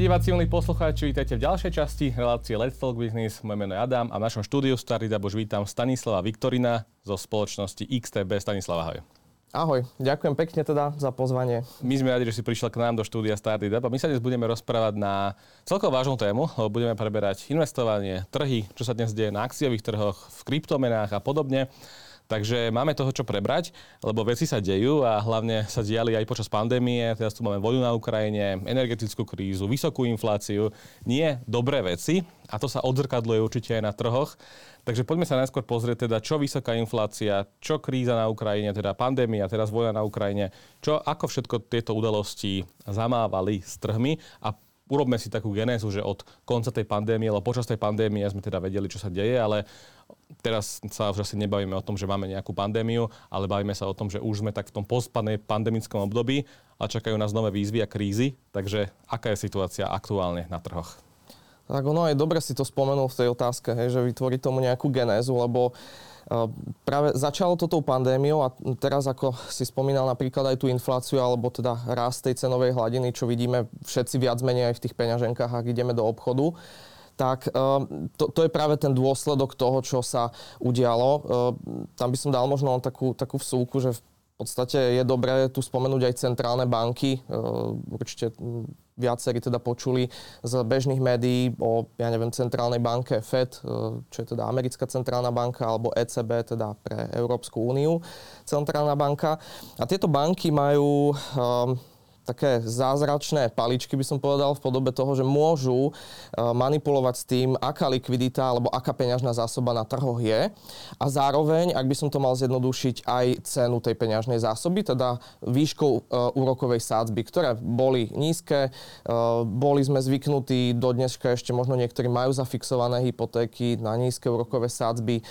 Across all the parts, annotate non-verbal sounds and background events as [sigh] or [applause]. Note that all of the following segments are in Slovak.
Diváci, milí poslucháči, vítajte v ďalšej časti relácie Let's Talk Business. Moje meno je Adam a v našom štúdiu Starý Dabož vítam Stanislava Viktorina zo spoločnosti XTB. Stanislava, ahoj. Ahoj, ďakujem pekne teda za pozvanie. My sme radi, že si prišiel k nám do štúdia Starty Dab a my sa dnes budeme rozprávať na celkom vážnu tému, lebo budeme preberať investovanie, trhy, čo sa dnes deje na akciových trhoch, v kryptomenách a podobne. Takže máme toho, čo prebrať, lebo veci sa dejú a hlavne sa diali aj počas pandémie. Teraz tu máme vojnu na Ukrajine, energetickú krízu, vysokú infláciu. Nie dobré veci a to sa odzrkadluje určite aj na trhoch. Takže poďme sa najskôr pozrieť, teda, čo vysoká inflácia, čo kríza na Ukrajine, teda pandémia, teraz vojna na Ukrajine, čo, ako všetko tieto udalosti zamávali s trhmi a urobme si takú genézu, že od konca tej pandémie, alebo počas tej pandémie sme teda vedeli, čo sa deje, ale teraz sa už asi nebavíme o tom, že máme nejakú pandémiu, ale bavíme sa o tom, že už sme tak v tom pandemickom období a čakajú nás nové výzvy a krízy. Takže aká je situácia aktuálne na trhoch? Tak ono aj dobre si to spomenul v tej otázke, hej, že vytvorí tomu nejakú genézu, lebo uh, práve začalo to tou pandémiou a teraz, ako si spomínal napríklad aj tú infláciu, alebo teda rast tej cenovej hladiny, čo vidíme všetci viac menej aj v tých peňaženkách, ak ideme do obchodu, tak ehm, to, to je práve ten dôsledok toho, čo sa udialo. Ehm, tam by som dal možno takú, takú vsúku, že v podstate je dobré tu spomenúť aj centrálne banky. Ehm, určite viacerí teda počuli z bežných médií o, ja neviem, centrálnej banke FED, čo je teda americká centrálna banka, alebo ECB, teda pre Európsku úniu centrálna banka. A tieto banky majú také zázračné paličky, by som povedal, v podobe toho, že môžu e, manipulovať s tým, aká likvidita alebo aká peňažná zásoba na trhoch je. A zároveň, ak by som to mal zjednodušiť, aj cenu tej peňažnej zásoby, teda výškou e, úrokovej sádzby, ktoré boli nízke. E, boli sme zvyknutí, do dneska ešte možno niektorí majú zafixované hypotéky na nízke úrokové sádzby.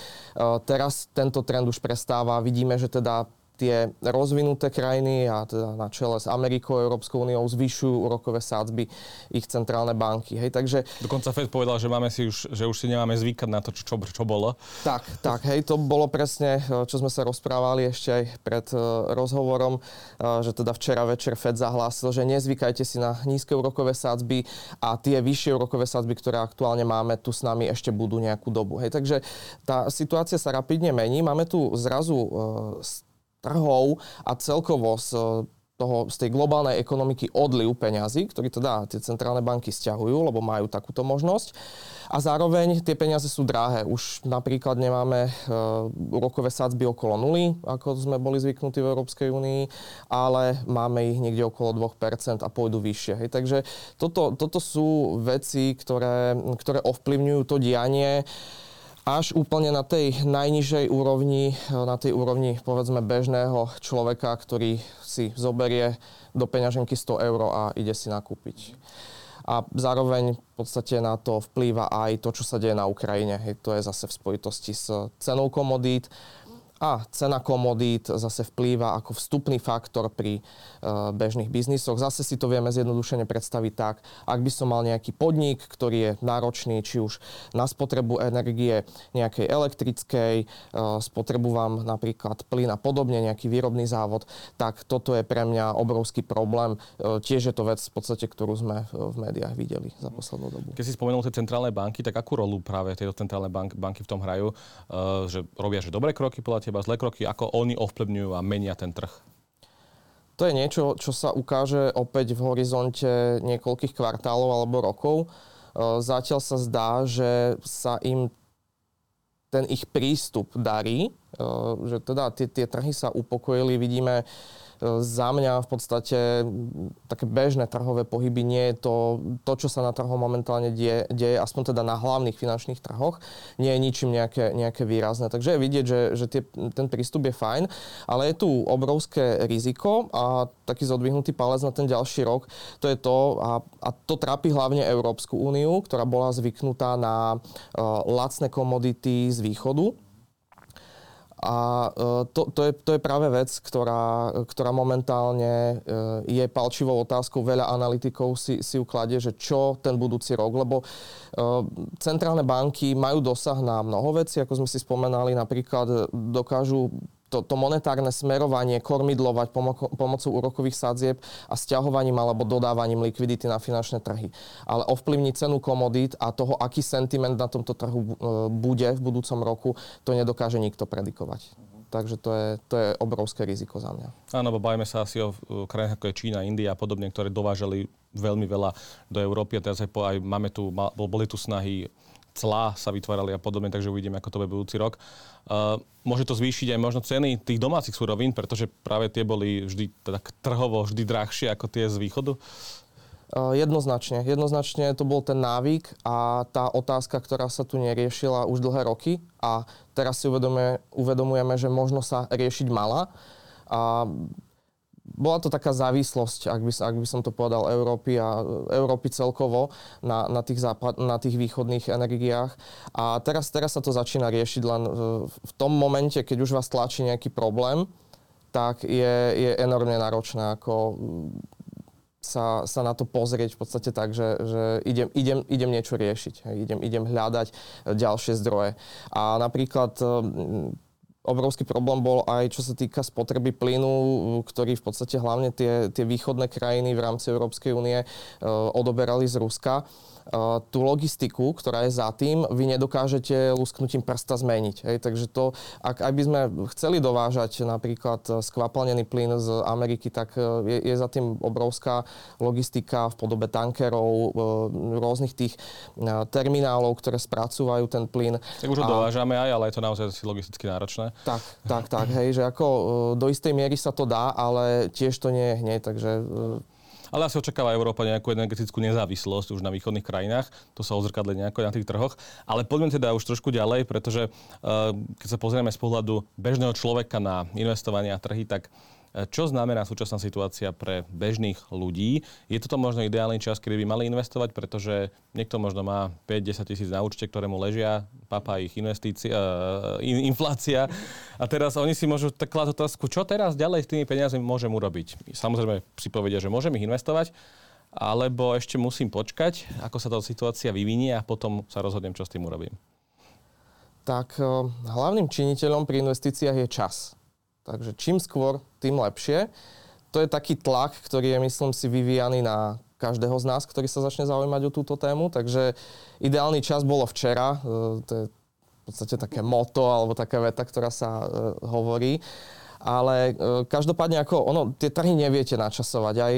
Teraz tento trend už prestáva. Vidíme, že teda tie rozvinuté krajiny a teda na čele s Amerikou a Európskou úniou zvyšujú úrokové sádzby ich centrálne banky. Hej, takže... Dokonca Fed povedal, že, máme si už, že už si nemáme zvykať na to, čo, čo, čo bolo. Tak, tak, hej, to bolo presne, čo sme sa rozprávali ešte aj pred uh, rozhovorom, uh, že teda včera večer Fed zahlásil, že nezvykajte si na nízke úrokové sádzby a tie vyššie úrokové sádzby, ktoré aktuálne máme, tu s nami ešte budú nejakú dobu. Hej, takže tá situácia sa rapidne mení. Máme tu zrazu uh, trhov a celkovo z toho, z tej globálnej ekonomiky odliv peňazí, ktorý teda tie centrálne banky stiahujú, lebo majú takúto možnosť. A zároveň tie peniaze sú drahé. Už napríklad nemáme uh, úrokové sadzby okolo nuly, ako sme boli zvyknutí v Európskej únii, ale máme ich niekde okolo 2% a pôjdu vyššie. Hej. Takže toto, toto sú veci, ktoré, ktoré ovplyvňujú to dianie. Uh, až úplne na tej najnižšej úrovni, na tej úrovni povedzme bežného človeka, ktorý si zoberie do peňaženky 100 eur a ide si nakúpiť. A zároveň v podstate na to vplýva aj to, čo sa deje na Ukrajine. Hej, to je zase v spojitosti s cenou komodít a cena komodít zase vplýva ako vstupný faktor pri uh, bežných biznisoch. Zase si to vieme zjednodušene predstaviť tak, ak by som mal nejaký podnik, ktorý je náročný či už na spotrebu energie nejakej elektrickej, uh, spotrebu vám napríklad plyn a podobne, nejaký výrobný závod, tak toto je pre mňa obrovský problém. Uh, tiež je to vec v podstate, ktorú sme v médiách videli za poslednú dobu. Keď si spomenul tie centrálne banky, tak akú rolu práve tieto centrálne bank, banky v tom hrajú? Že robia že dobré kroky podľa teba, zlé kroky, ako oni ovplyvňujú a menia ten trh? To je niečo, čo sa ukáže opäť v horizonte niekoľkých kvartálov alebo rokov. E, zatiaľ sa zdá, že sa im ten ich prístup darí, e, že teda tie, tie trhy sa upokojili, vidíme za mňa v podstate také bežné trhové pohyby nie je to, to čo sa na trhu momentálne deje, deje, aspoň teda na hlavných finančných trhoch, nie je ničím nejaké, nejaké výrazné. Takže je vidieť, že, že tie, ten prístup je fajn, ale je tu obrovské riziko a taký zodvihnutý palec na ten ďalší rok, to je to, a, a to trápi hlavne Európsku úniu, ktorá bola zvyknutá na uh, lacné komodity z východu, a e, to, to, je, to je práve vec, ktorá, ktorá momentálne e, je palčivou otázkou. Veľa analytikov si, si ukladie, že čo ten budúci rok, lebo e, centrálne banky majú dosah na mnoho vecí, ako sme si spomenali, napríklad dokážu to, to monetárne smerovanie kormidlovať pomo- pomocou úrokových sadzieb a stiahovaním alebo dodávaním likvidity na finančné trhy. Ale ovplyvniť cenu komodít a toho, aký sentiment na tomto trhu e, bude v budúcom roku, to nedokáže nikto predikovať. Takže to je, to je obrovské riziko za mňa. Áno, bo bajme sa asi o krajinách ako je Čína, India a podobne, ktoré dovážali veľmi veľa do Európy a teraz aj, po, aj máme tu, boli tu snahy clá sa vytvárali a podobne, takže uvidíme, ako to bude budúci rok. Uh, môže to zvýšiť aj možno ceny tých domácich surovín, pretože práve tie boli vždy teda trhovo vždy drahšie ako tie z východu? Uh, jednoznačne. Jednoznačne to bol ten návyk a tá otázka, ktorá sa tu neriešila už dlhé roky a teraz si uvedomujeme, uvedomujeme že možno sa riešiť mala. A bola to taká závislosť, ak by, ak by som to povedal, Európy a Európy celkovo na, na, tých, západ, na tých východných energiách. A teraz, teraz sa to začína riešiť len v tom momente, keď už vás tlačí nejaký problém, tak je, je enormne náročné ako sa, sa na to pozrieť v podstate tak, že, že idem, idem, idem niečo riešiť, idem, idem hľadať ďalšie zdroje. A napríklad obrovský problém bol aj čo sa týka spotreby plynu, ktorý v podstate hlavne tie, tie východné krajiny v rámci Európskej únie uh, odoberali z Ruska tú logistiku, ktorá je za tým, vy nedokážete lusknutím prsta zmeniť. Hej. Takže to, ak, ak by sme chceli dovážať napríklad skvapalnený plyn z Ameriky, tak e, je, je za tým obrovská logistika v podobe tankerov, e, rôznych tých e, terminálov, ktoré spracúvajú ten plyn. Tak už ho dovážame aj, ale je to naozaj logisticky náročné. Tak, tak, tak, hej, že ako do istej miery sa to dá, ale tiež to nie je hneď, takže ale asi očakáva Európa nejakú energetickú nezávislosť už na východných krajinách. To sa ozrkadle nejako na tých trhoch. Ale poďme teda už trošku ďalej, pretože uh, keď sa pozrieme z pohľadu bežného človeka na investovanie a trhy, tak čo znamená súčasná situácia pre bežných ľudí? Je toto možno ideálny čas, kedy by mali investovať, pretože niekto možno má 5-10 tisíc na účte, ktoré mu ležia, papa ich investícia, uh, inflácia. A teraz oni si môžu tak klásť otázku, čo teraz ďalej s tými peniazmi môžem urobiť? Samozrejme si povedia, že môžem ich investovať, alebo ešte musím počkať, ako sa tá situácia vyvinie a potom sa rozhodnem, čo s tým urobím. Tak eh, hlavným činiteľom pri investíciách je čas. Takže čím skôr, tým lepšie. To je taký tlak, ktorý je, myslím si, vyvíjaný na každého z nás, ktorý sa začne zaujímať o túto tému. Takže ideálny čas bolo včera. E, to je v podstate také moto alebo taká veta, ktorá sa e, hovorí. Ale e, každopádne ako ono, tie trhy neviete načasovať. Aj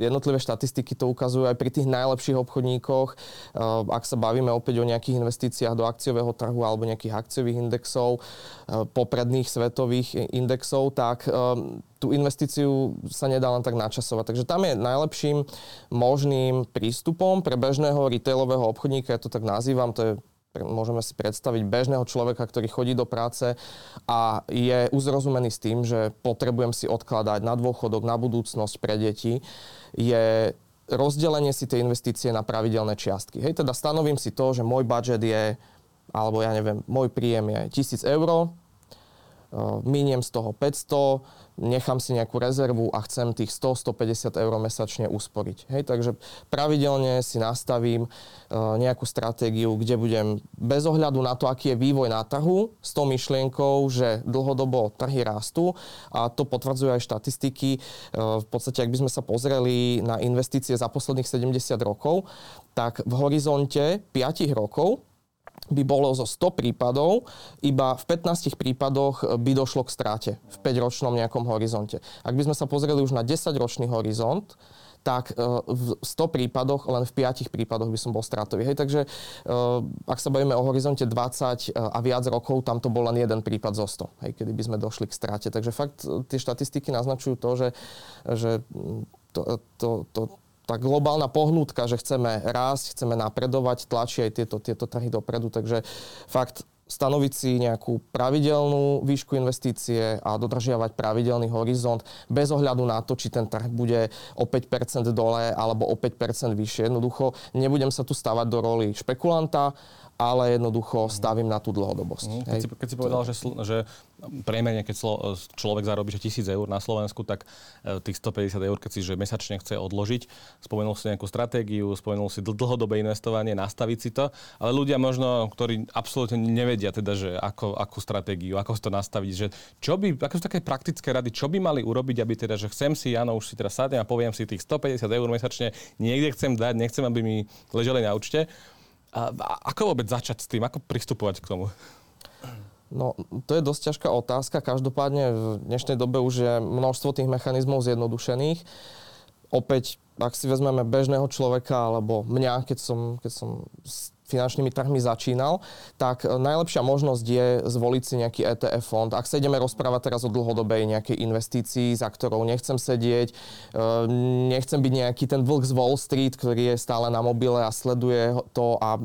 Jednotlivé štatistiky to ukazujú aj pri tých najlepších obchodníkoch. Eh, ak sa bavíme opäť o nejakých investíciách do akciového trhu alebo nejakých akciových indexov, eh, popredných svetových indexov, tak eh, tú investíciu sa nedá len tak načasovať. Takže tam je najlepším možným prístupom pre bežného retailového obchodníka, ja to tak nazývam, to je môžeme si predstaviť bežného človeka, ktorý chodí do práce a je uzrozumený s tým, že potrebujem si odkladať na dôchodok, na budúcnosť pre deti, je rozdelenie si tej investície na pravidelné čiastky. Hej, teda stanovím si to, že môj budget je, alebo ja neviem, môj príjem je 1000 eur, miniem z toho 500, nechám si nejakú rezervu a chcem tých 100-150 eur mesačne usporiť. Hej, takže pravidelne si nastavím uh, nejakú stratégiu, kde budem bez ohľadu na to, aký je vývoj na trhu, s tou myšlienkou, že dlhodobo trhy rastú a to potvrdzujú aj štatistiky. Uh, v podstate, ak by sme sa pozreli na investície za posledných 70 rokov, tak v horizonte 5 rokov by bolo zo 100 prípadov, iba v 15 prípadoch by došlo k stráte v 5-ročnom nejakom horizonte. Ak by sme sa pozreli už na 10-ročný horizont, tak e, v 100 prípadoch, len v 5 prípadoch by som bol stratový. Hej, takže e, ak sa bavíme o horizonte 20 e, a viac rokov, tam to bol len jeden prípad zo 100, hej, kedy by sme došli k strate. Takže fakt tie štatistiky naznačujú to, že, že to, to, to, tá globálna pohnutka, že chceme rásť, chceme napredovať, tlačí aj tieto, tieto trhy dopredu. Takže fakt stanoviť si nejakú pravidelnú výšku investície a dodržiavať pravidelný horizont bez ohľadu na to, či ten trh bude o 5% dole alebo o 5% vyššie. Jednoducho nebudem sa tu stavať do roli špekulanta, ale jednoducho stavím na tú dlhodobosť. Mm, keď, si, keď si povedal, že, že priemerne, keď človek zarobí že 1000 eur na Slovensku, tak e, tých 150 eur, keď si že mesačne chce odložiť, spomenul si nejakú stratégiu, spomenul si dlhodobé investovanie, nastaviť si to, ale ľudia možno, ktorí absolútne nevedia teda, že ako, akú stratégiu, ako si to nastaviť, že čo by, aké sú také praktické rady, čo by mali urobiť, aby teda, že chcem si, áno, už si teraz sadnem a poviem si tých 150 eur mesačne, niekde chcem dať, nechcem, aby mi leželi na účte. A, ako vôbec začať s tým? Ako pristupovať k tomu? No, to je dosť ťažká otázka. Každopádne v dnešnej dobe už je množstvo tých mechanizmov zjednodušených. Opäť, ak si vezmeme bežného človeka alebo mňa, keď som, keď som finančnými trhmi začínal, tak e, najlepšia možnosť je zvoliť si nejaký ETF fond. Ak sa ideme rozprávať teraz o dlhodobej nejakej investícii, za ktorou nechcem sedieť, e, nechcem byť nejaký ten vlk z Wall Street, ktorý je stále na mobile a sleduje to a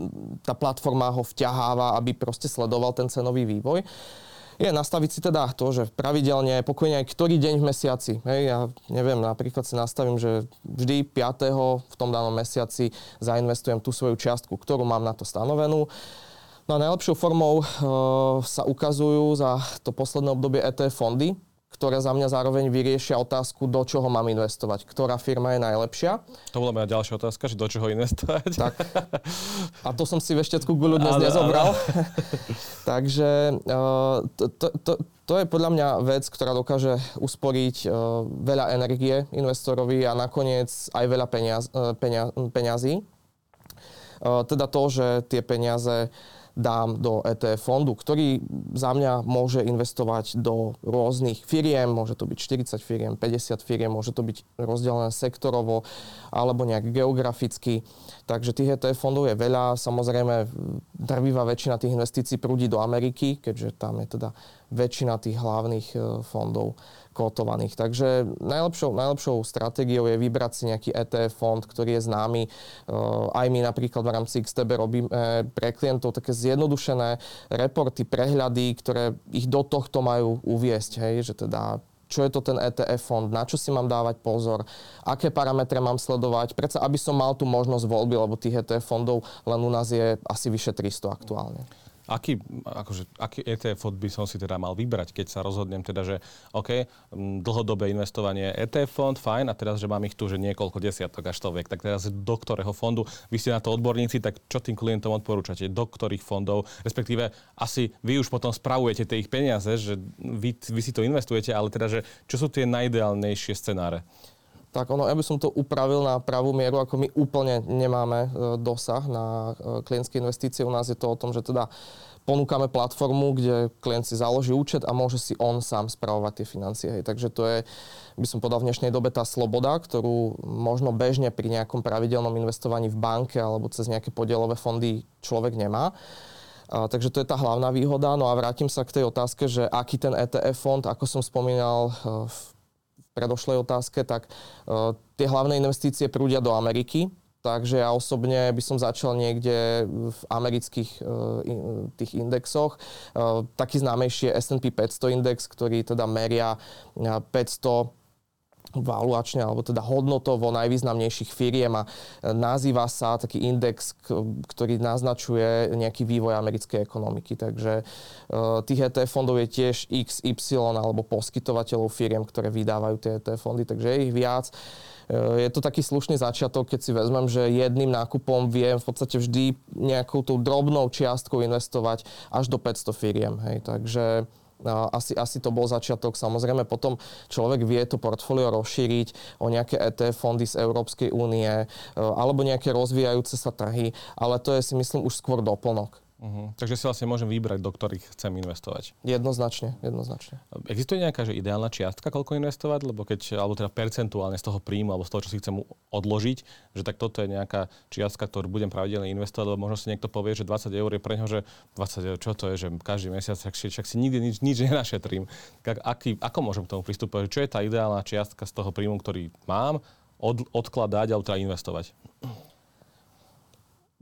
tá platforma ho vťaháva, aby proste sledoval ten cenový vývoj je nastaviť si teda to, že pravidelne, pokojne aj ktorý deň v mesiaci. Hej, ja neviem, napríklad si nastavím, že vždy 5. v tom danom mesiaci zainvestujem tú svoju čiastku, ktorú mám na to stanovenú. No a najlepšou formou e, sa ukazujú za to posledné obdobie ETF fondy, ktoré za mňa zároveň vyriešia otázku, do čoho mám investovať, ktorá firma je najlepšia. To bola moja ďalšia otázka, že do čoho investovať. Tak. A to som si vešteckú guľu dnes ale, nezobral. Ale. [laughs] Takže uh, to, to, to, to je podľa mňa vec, ktorá dokáže usporiť uh, veľa energie investorovi a nakoniec aj veľa peniaz, peňazí. Uh, teda to, že tie peniaze dám do ETF fondu, ktorý za mňa môže investovať do rôznych firiem, môže to byť 40 firiem, 50 firiem, môže to byť rozdelené sektorovo alebo nejak geograficky. Takže tých ETF fondov je veľa. Samozrejme, drvivá väčšina tých investícií prúdi do Ameriky, keďže tam je teda väčšina tých hlavných e, fondov kotovaných. Takže najlepšou, najlepšou stratégiou je vybrať si nejaký ETF fond, ktorý je známy. E, aj my napríklad v rámci XTB robíme pre klientov také zjednodušené reporty, prehľady, ktoré ich do tohto majú uviesť. Hej, že teda čo je to ten ETF fond, na čo si mám dávať pozor, aké parametre mám sledovať, predsa aby som mal tú možnosť voľby, lebo tých ETF fondov len u nás je asi vyše 300 aktuálne. Aký, akože, aký ETF by som si teda mal vybrať, keď sa rozhodnem teda, že OK, dlhodobé investovanie ETF fond, fajn, a teraz, že mám ich tu, že niekoľko desiatok až stoviek, tak teraz do ktorého fondu, vy ste na to odborníci, tak čo tým klientom odporúčate, do ktorých fondov, respektíve asi vy už potom spravujete tie ich peniaze, že vy, vy si to investujete, ale teda, že čo sú tie najideálnejšie scenáre? Tak ono, ja by som to upravil na pravú mieru, ako my úplne nemáme e, dosah na e, klientské investície. U nás je to o tom, že teda ponúkame platformu, kde klient si založí účet a môže si on sám spravovať tie financie. Hej. Takže to je, by som povedal, v dnešnej dobe tá sloboda, ktorú možno bežne pri nejakom pravidelnom investovaní v banke alebo cez nejaké podielové fondy človek nemá. A, takže to je tá hlavná výhoda. No a vrátim sa k tej otázke, že aký ten ETF fond, ako som spomínal e, v predošlej otázke, tak uh, tie hlavné investície prúdia do Ameriky, Takže ja osobne by som začal niekde v amerických uh, tých indexoch. Uh, taký známejší je S&P 500 index, ktorý teda meria 500 valuačne alebo teda hodnotovo najvýznamnejších firiem a nazýva sa taký index, ktorý naznačuje nejaký vývoj americkej ekonomiky. Takže tých ETF fondov je tiež XY alebo poskytovateľov firiem, ktoré vydávajú tie ETF fondy, takže je ich viac. Je to taký slušný začiatok, keď si vezmem, že jedným nákupom viem v podstate vždy nejakou tou drobnou čiastkou investovať až do 500 firiem. Hej. Takže asi, asi to bol začiatok. Samozrejme, potom človek vie to portfólio rozšíriť o nejaké ETF fondy z Európskej únie e, alebo nejaké rozvíjajúce sa trhy, ale to je si myslím už skôr doplnok. Uh-huh. Takže si vlastne môžem vybrať, do ktorých chcem investovať. Jednoznačne, jednoznačne. Existuje nejaká že ideálna čiastka, koľko investovať? Lebo keď, alebo teda percentuálne z toho príjmu, alebo z toho, čo si chcem odložiť, že tak toto je nejaká čiastka, ktorú budem pravidelne investovať, lebo možno si niekto povie, že 20 eur je pre neho, že 20 eur, čo to je, že každý mesiac, však, však si nikdy nič, nič nenašetrím. Tak aký, ako môžem k tomu pristúpať? Čo je tá ideálna čiastka z toho príjmu, ktorý mám, od, odkladať alebo teda investovať?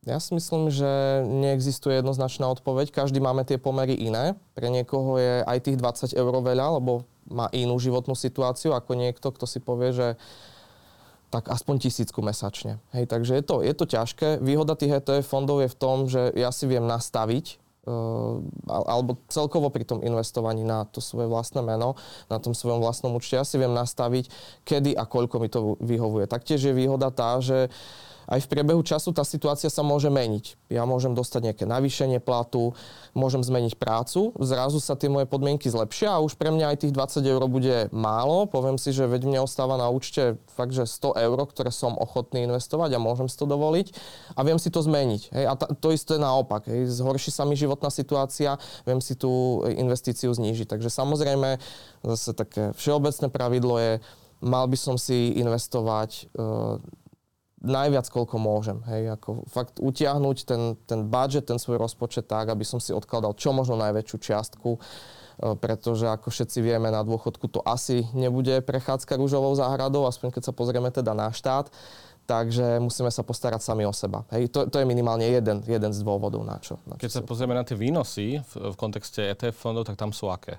Ja si myslím, že neexistuje jednoznačná odpoveď. Každý máme tie pomery iné. Pre niekoho je aj tých 20 eur veľa, lebo má inú životnú situáciu ako niekto, kto si povie, že tak aspoň tisícku mesačne. Hej, takže je to, je to ťažké. Výhoda tých ETF fondov je v tom, že ja si viem nastaviť alebo celkovo pri tom investovaní na to svoje vlastné meno, na tom svojom vlastnom účte, ja si viem nastaviť, kedy a koľko mi to vyhovuje. Taktiež je výhoda tá, že aj v priebehu času tá situácia sa môže meniť. Ja môžem dostať nejaké navýšenie platu, môžem zmeniť prácu, zrazu sa tie moje podmienky zlepšia a už pre mňa aj tých 20 eur bude málo. Poviem si, že veď mne ostáva na účte fakt, že 100 eur, ktoré som ochotný investovať a môžem si to dovoliť a viem si to zmeniť. Hej. A to isté naopak. Hej. Zhorší sa mi životná situácia, viem si tú investíciu znížiť. Takže samozrejme, zase také všeobecné pravidlo je, mal by som si investovať e, najviac, koľko môžem. Hej, ako fakt utiahnuť ten, ten budget, ten svoj rozpočet tak, aby som si odkladal čo možno najväčšiu čiastku, e, pretože ako všetci vieme, na dôchodku to asi nebude prechádzka rúžovou záhradou, aspoň keď sa pozrieme teda na štát. Takže musíme sa postarať sami o seba. Hej, to, to je minimálne jeden, jeden z dôvodov, na čo. Na čo Keď sa pozrieme na tie výnosy v, v kontexte ETF fondov, tak tam sú aké?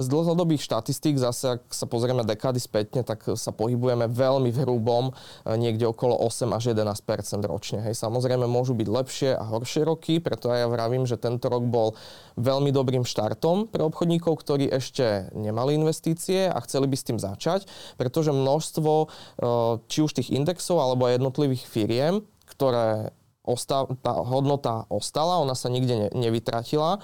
Z dlhodobých štatistík, zase ak sa pozrieme dekády spätne, tak sa pohybujeme veľmi v hrubom, e, niekde okolo 8 až 11 ročne. Hej. Samozrejme môžu byť lepšie a horšie roky, preto ja vravím, že tento rok bol veľmi dobrým štartom pre obchodníkov, ktorí ešte nemali investície a chceli by s tým začať, pretože množstvo e, či už tých indexov alebo jednotlivých firiem, ktoré ostal, tá hodnota ostala, ona sa nikde ne, nevytratila, e,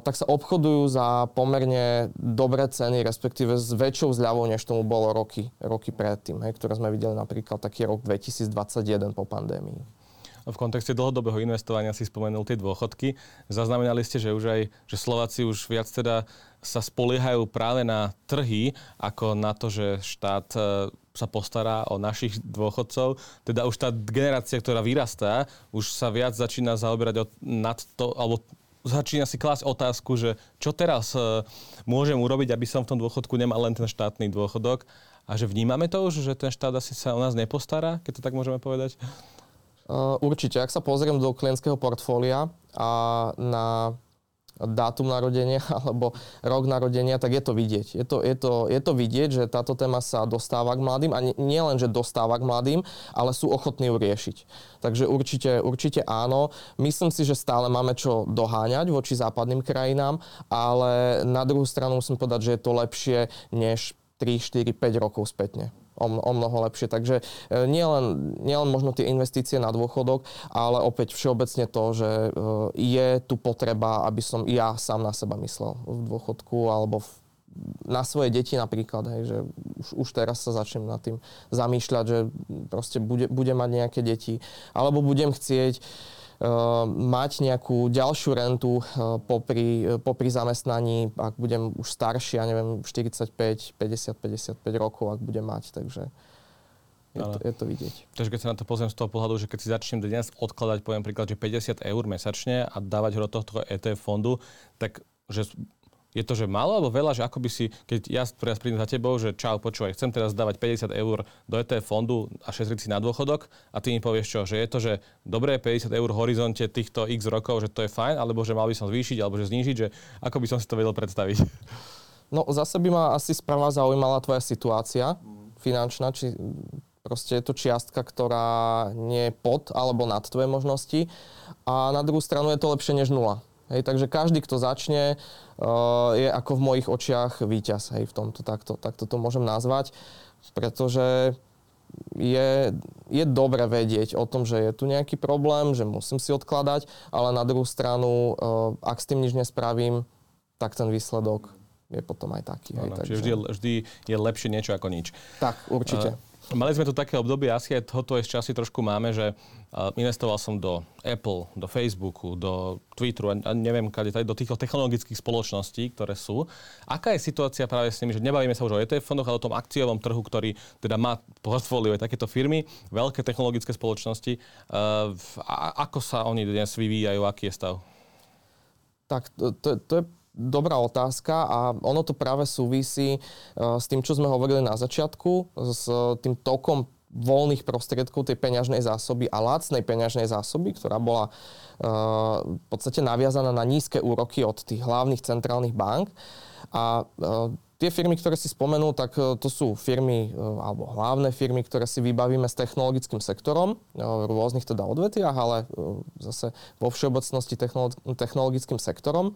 tak sa obchodujú za pomerne dobré ceny, respektíve s väčšou zľavou, než tomu bolo roky, roky predtým, hej, ktoré sme videli napríklad taký rok 2021 po pandémii. V kontexte dlhodobého investovania si spomenul tie dôchodky. Zaznamenali ste, že už aj že Slováci už viac teda sa spoliehajú práve na trhy, ako na to, že štát e, sa postará o našich dôchodcov. Teda už tá generácia, ktorá vyrastá, už sa viac začína zaoberať od, nad to, alebo začína si klásť otázku, že čo teraz uh, môžem urobiť, aby som v tom dôchodku nemal len ten štátny dôchodok a že vnímame to už, že ten štát asi sa o nás nepostará, keď to tak môžeme povedať? Uh, určite. Ak sa pozriem do klientského portfólia a na dátum narodenia [laughs] alebo rok narodenia, tak je to vidieť. Je to, je, to, je to vidieť, že táto téma sa dostáva k mladým a nie len, že dostáva k mladým, ale sú ochotní ju riešiť. Takže určite, určite áno. Myslím si, že stále máme čo doháňať voči západným krajinám, ale na druhú stranu musím povedať, že je to lepšie než 3, 4, 5 rokov spätne o, o mnoho lepšie. Takže e, nielen, nielen možno tie investície na dôchodok, ale opäť všeobecne to, že e, je tu potreba, aby som ja sám na seba myslel v dôchodku alebo v, na svoje deti napríklad, hej, že už, už teraz sa začnem nad tým zamýšľať, že proste bude, bude mať nejaké deti, alebo budem chcieť uh, mať nejakú ďalšiu rentu eh, popri, eh, popri zamestnaní, ak budem už starší, ja neviem, 45, 50, 55 rokov, ak budem mať, takže je to, je to vidieť. Takže keď sa na to pozriem z toho pohľadu, že keď si začnem dnes odkladať, poviem príklad, že 50 eur mesačne a dávať ho do tohto ETF fondu, tak že je to, že málo alebo veľa, že ako by si, keď ja teraz prídem za tebou, že čau, počúvaj, chcem teraz dávať 50 eur do ETF fondu a šetriť si na dôchodok a ty mi povieš čo, že je to, že dobré 50 eur v horizonte týchto x rokov, že to je fajn, alebo že mal by som zvýšiť, alebo že znížiť, že ako by som si to vedel predstaviť? No zase by ma asi správna zaujímala tvoja situácia finančná, či proste je to čiastka, ktorá nie je pod alebo nad tvoje možnosti a na druhú stranu je to lepšie než nula. Hej, takže každý, kto začne, uh, je ako v mojich očiach víťaz. Hej, v tomto takto, takto to môžem nazvať, pretože je, je dobre vedieť o tom, že je tu nejaký problém, že musím si odkladať, ale na druhú stranu, uh, ak s tým nič nespravím, tak ten výsledok je potom aj taký. Hej, takže... vždy, vždy je lepšie niečo ako nič. Tak, určite. Uh, Mali sme tu také obdobie, asi aj tohoto ešte časy trošku máme, že investoval som do Apple, do Facebooku, do Twitteru a neviem, kade, do týchto technologických spoločností, ktoré sú. Aká je situácia práve s nimi, že nebavíme sa už o ETF fondoch, ale o tom akciovom trhu, ktorý teda má portfólio aj takéto firmy, veľké technologické spoločnosti. A ako sa oni dnes vyvíjajú, aký je stav? Tak to, to, to je dobrá otázka a ono to práve súvisí uh, s tým, čo sme hovorili na začiatku, s tým tokom voľných prostriedkov tej peňažnej zásoby a lacnej peňažnej zásoby, ktorá bola v podstate naviazaná na nízke úroky od tých hlavných centrálnych bank. A Tie firmy, ktoré si spomenul, tak e, to sú firmy, e, alebo hlavné firmy, ktoré si vybavíme s technologickým sektorom, e, v rôznych teda odvetiach, ale zase vo všeobecnosti technologickým sektorom.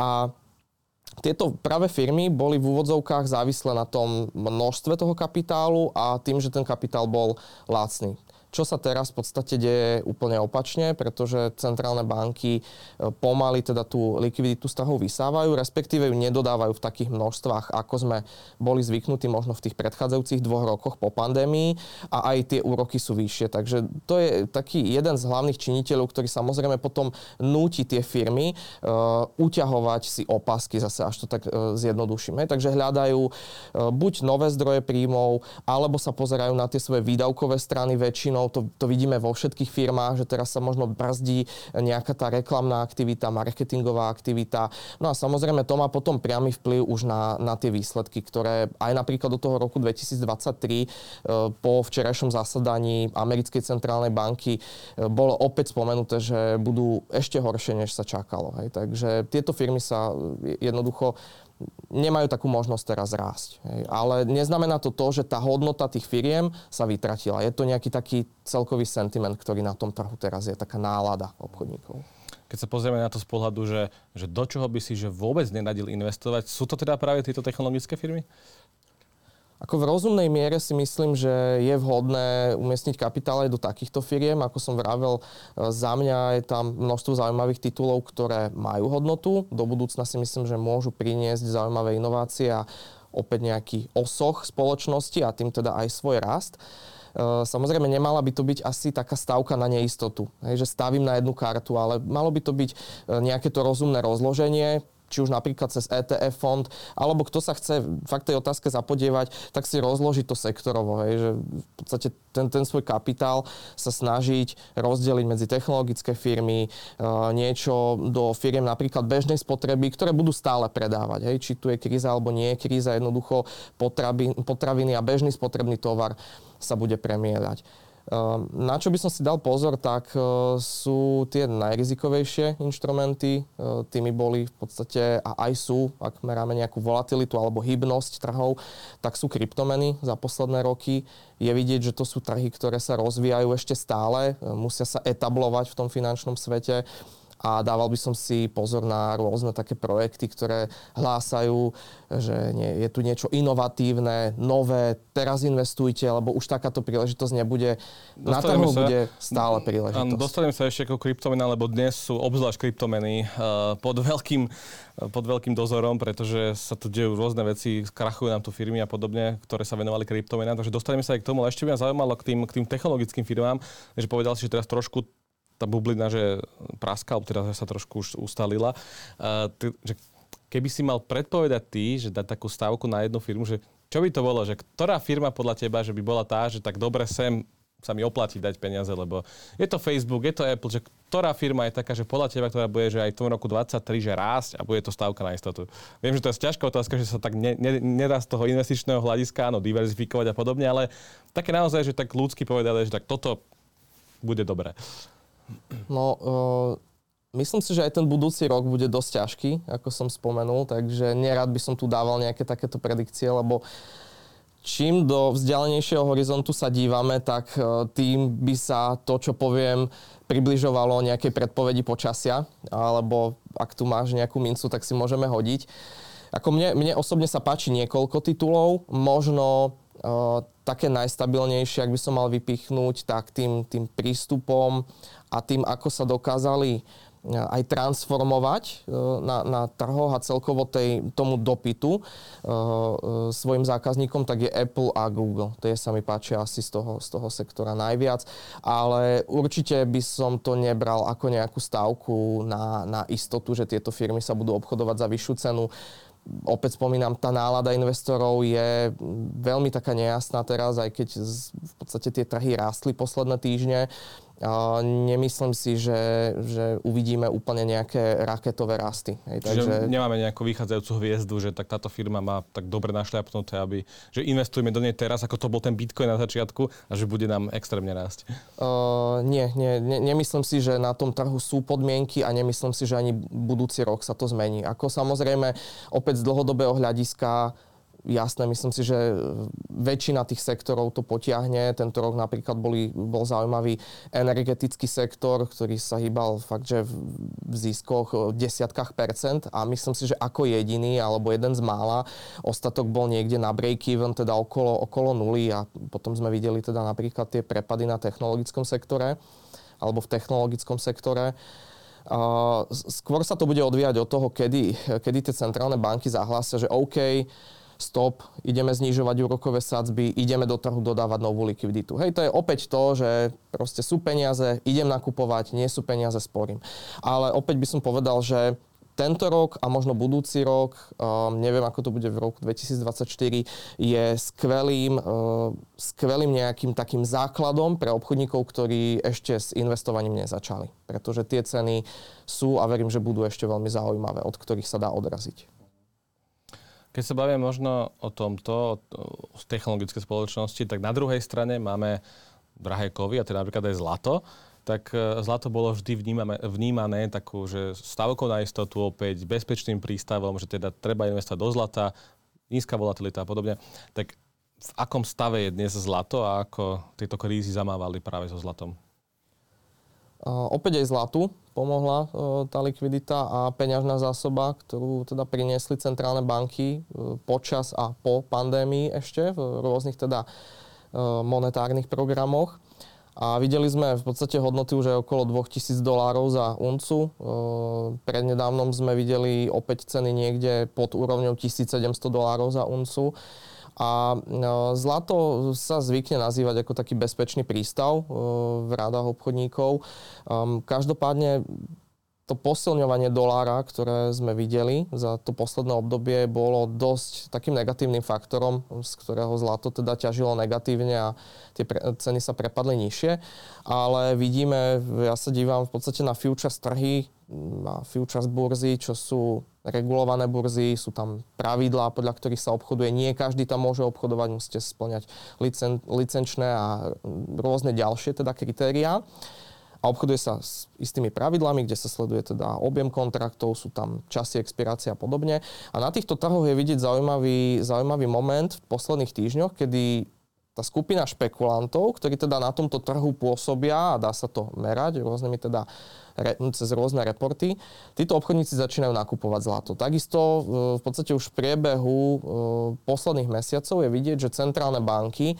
A tieto práve firmy boli v úvodzovkách závislé na tom množstve toho kapitálu a tým, že ten kapitál bol lacný. Čo sa teraz v podstate deje úplne opačne, pretože centrálne banky e, pomaly teda tú likviditu z trhov vysávajú, respektíve ju nedodávajú v takých množstvách, ako sme boli zvyknutí možno v tých predchádzajúcich dvoch rokoch po pandémii a aj tie úroky sú vyššie. Takže to je taký jeden z hlavných činiteľov, ktorý samozrejme potom núti tie firmy uh, uťahovať si opasky, zase až to tak uh, zjednodušíme. Takže hľadajú uh, buď nové zdroje príjmov, alebo sa pozerajú na tie svoje výdavkové strany väčšinou väčšinou to, to vidíme vo všetkých firmách, že teraz sa možno brzdí nejaká tá reklamná aktivita, marketingová aktivita. No a samozrejme to má potom priamy vplyv už na, na tie výsledky, ktoré aj napríklad do toho roku 2023 e, po včerajšom zasadaní Americkej centrálnej banky e, bolo opäť spomenuté, že budú ešte horšie, než sa čakalo. Hej. Takže tieto firmy sa jednoducho nemajú takú možnosť teraz rásť. Hej. Ale neznamená to to, že tá hodnota tých firiem sa vytratila. Je to nejaký taký celkový sentiment, ktorý na tom trhu teraz je, taká nálada obchodníkov. Keď sa pozrieme na to z pohľadu, že, že do čoho by si že vôbec nenadil investovať, sú to teda práve tieto technologické firmy? Ako v rozumnej miere si myslím, že je vhodné umiestniť kapitál aj do takýchto firiem. Ako som vravel, e, za mňa je tam množstvo zaujímavých titulov, ktoré majú hodnotu. Do budúcna si myslím, že môžu priniesť zaujímavé inovácie a opäť nejaký osoch spoločnosti a tým teda aj svoj rast. E, samozrejme, nemala by to byť asi taká stavka na neistotu, že stavím na jednu kartu, ale malo by to byť e, nejaké to rozumné rozloženie, či už napríklad cez ETF fond, alebo kto sa chce fakt tej otázke zapodievať, tak si rozložiť to sektorovo, hej, že v podstate ten, ten svoj kapitál sa snažiť rozdeliť medzi technologické firmy, uh, niečo do firiem napríklad bežnej spotreby, ktoré budú stále predávať. Hej, či tu je kríza alebo nie je kríza, jednoducho potraviny a bežný spotrebný tovar sa bude premieľať. Ehm, na čo by som si dal pozor, tak e, sú tie najrizikovejšie inštrumenty. E, tými boli v podstate, a aj sú, ak meráme nejakú volatilitu alebo hybnosť trhov, tak sú kryptomeny za posledné roky. Je vidieť, že to sú trhy, ktoré sa rozvíjajú ešte stále, e, musia sa etablovať v tom finančnom svete a dával by som si pozor na rôzne také projekty, ktoré hlásajú, že nie, je tu niečo inovatívne, nové, teraz investujte, lebo už takáto príležitosť nebude. Dostaneme na trhu sa, bude stále príležitosť. Dostanem sa ešte ako kryptomena, lebo dnes sú obzvlášť kryptomeny uh, pod veľkým pod veľkým dozorom, pretože sa tu dejú rôzne veci, krachujú nám tu firmy a podobne, ktoré sa venovali kryptomenám. Takže dostaneme sa aj k tomu, ale ešte by ma zaujímalo k tým, k tým technologickým firmám, že povedal si, že teraz trošku tá bublina, že praskal, teda sa trošku už ustalila. Že keby si mal predpovedať ty, že dať takú stávku na jednu firmu, že čo by to bolo, že ktorá firma podľa teba, že by bola tá, že tak dobre sem sa mi oplatí dať peniaze, lebo je to Facebook, je to Apple, že ktorá firma je taká, že podľa teba, ktorá bude, že aj v tom roku 23, že rásť a bude to stávka na istotu. Viem, že to je ťažká otázka, že sa tak ne, ne, nedá z toho investičného hľadiska, áno, diverzifikovať a podobne, ale také naozaj, že tak ľudsky povedali, že tak toto bude dobré. No, uh, myslím si, že aj ten budúci rok bude dosť ťažký, ako som spomenul, takže nerad by som tu dával nejaké takéto predikcie, lebo čím do vzdialenejšieho horizontu sa dívame, tak uh, tým by sa to, čo poviem, približovalo nejakej predpovedi počasia, alebo ak tu máš nejakú mincu, tak si môžeme hodiť. Ako mne, mne osobne sa páči niekoľko titulov, možno také najstabilnejšie, ak by som mal vypichnúť, tak tým, tým prístupom a tým, ako sa dokázali e, aj transformovať e, na, na trhoch a celkovo tej, tomu dopytu uh, svojim zákazníkom, tak je Apple a Google. Tie sa mi páčia asi z toho, z toho sektora najviac. Ale určite by som to nebral ako nejakú stávku na, na istotu, že tieto firmy sa budú obchodovať za vyššiu cenu opäť spomínam, tá nálada investorov je veľmi taká nejasná teraz, aj keď v podstate tie trhy rástli posledné týždne nemyslím si, že, že uvidíme úplne nejaké raketové rasty. Hej, Čiže takže... nemáme nejakú vychádzajúcu hviezdu, že tak táto firma má tak dobre našľapnuté, aby, že investujeme do nej teraz, ako to bol ten Bitcoin na začiatku a že bude nám extrémne rásť. Uh, nie, nie, nie, nemyslím si, že na tom trhu sú podmienky a nemyslím si, že ani budúci rok sa to zmení. Ako samozrejme opäť z dlhodobého hľadiska jasné, myslím si, že väčšina tých sektorov to potiahne. Tento rok napríklad boli, bol zaujímavý energetický sektor, ktorý sa hýbal fakt, že v ziskoch v desiatkách percent a myslím si, že ako jediný alebo jeden z mála, ostatok bol niekde na break-even, teda okolo, okolo nuly a potom sme videli teda napríklad tie prepady na technologickom sektore alebo v technologickom sektore. Skôr sa to bude odvíjať od toho, kedy, kedy tie centrálne banky zahlásia, že OK, stop, ideme znižovať úrokové sadzby, ideme do trhu dodávať novú likviditu. Hej, to je opäť to, že proste sú peniaze, idem nakupovať, nie sú peniaze, sporím. Ale opäť by som povedal, že tento rok a možno budúci rok, um, neviem ako to bude v roku 2024, je skvelým, uh, skvelým nejakým takým základom pre obchodníkov, ktorí ešte s investovaním nezačali. Pretože tie ceny sú a verím, že budú ešte veľmi zaujímavé, od ktorých sa dá odraziť. Keď sa bavíme možno o tomto, o technologické spoločnosti, tak na druhej strane máme drahé kovy, a teda napríklad aj zlato, tak e, zlato bolo vždy vnímané, vnímané takú, že stavkou na istotu opäť bezpečným prístavom, že teda treba investovať do zlata, nízka volatilita a podobne. Tak v akom stave je dnes zlato a ako tieto krízy zamávali práve so zlatom? Uh, opäť aj zlatu pomohla uh, tá likvidita a peňažná zásoba, ktorú teda priniesli centrálne banky uh, počas a po pandémii ešte v rôznych teda monetárnych programoch. A videli sme v podstate hodnoty už aj okolo 2000 dolárov za uncu. Prednedávnom sme videli opäť ceny niekde pod úrovňou 1700 dolárov za uncu. A no, zlato sa zvykne nazývať ako taký bezpečný prístav e, v rádach obchodníkov. Ehm, každopádne to posilňovanie dolára, ktoré sme videli za to posledné obdobie, bolo dosť takým negatívnym faktorom, z ktorého zlato teda ťažilo negatívne a tie pre, ceny sa prepadli nižšie. Ale vidíme, ja sa dívam v podstate na futures trhy, na futures burzy, čo sú regulované burzy, sú tam pravidlá, podľa ktorých sa obchoduje. Nie každý tam môže obchodovať, musíte splňať licen, licenčné a rôzne ďalšie teda kritériá. A obchoduje sa s istými pravidlami, kde sa sleduje teda objem kontraktov, sú tam časy expirácie a podobne. A na týchto trhoch je vidieť zaujímavý, zaujímavý moment v posledných týždňoch, kedy tá skupina špekulantov, ktorí teda na tomto trhu pôsobia a dá sa to merať rôznymi teda re, cez rôzne reporty, títo obchodníci začínajú nakupovať zlato. Takisto e, v podstate už v priebehu e, posledných mesiacov je vidieť, že centrálne banky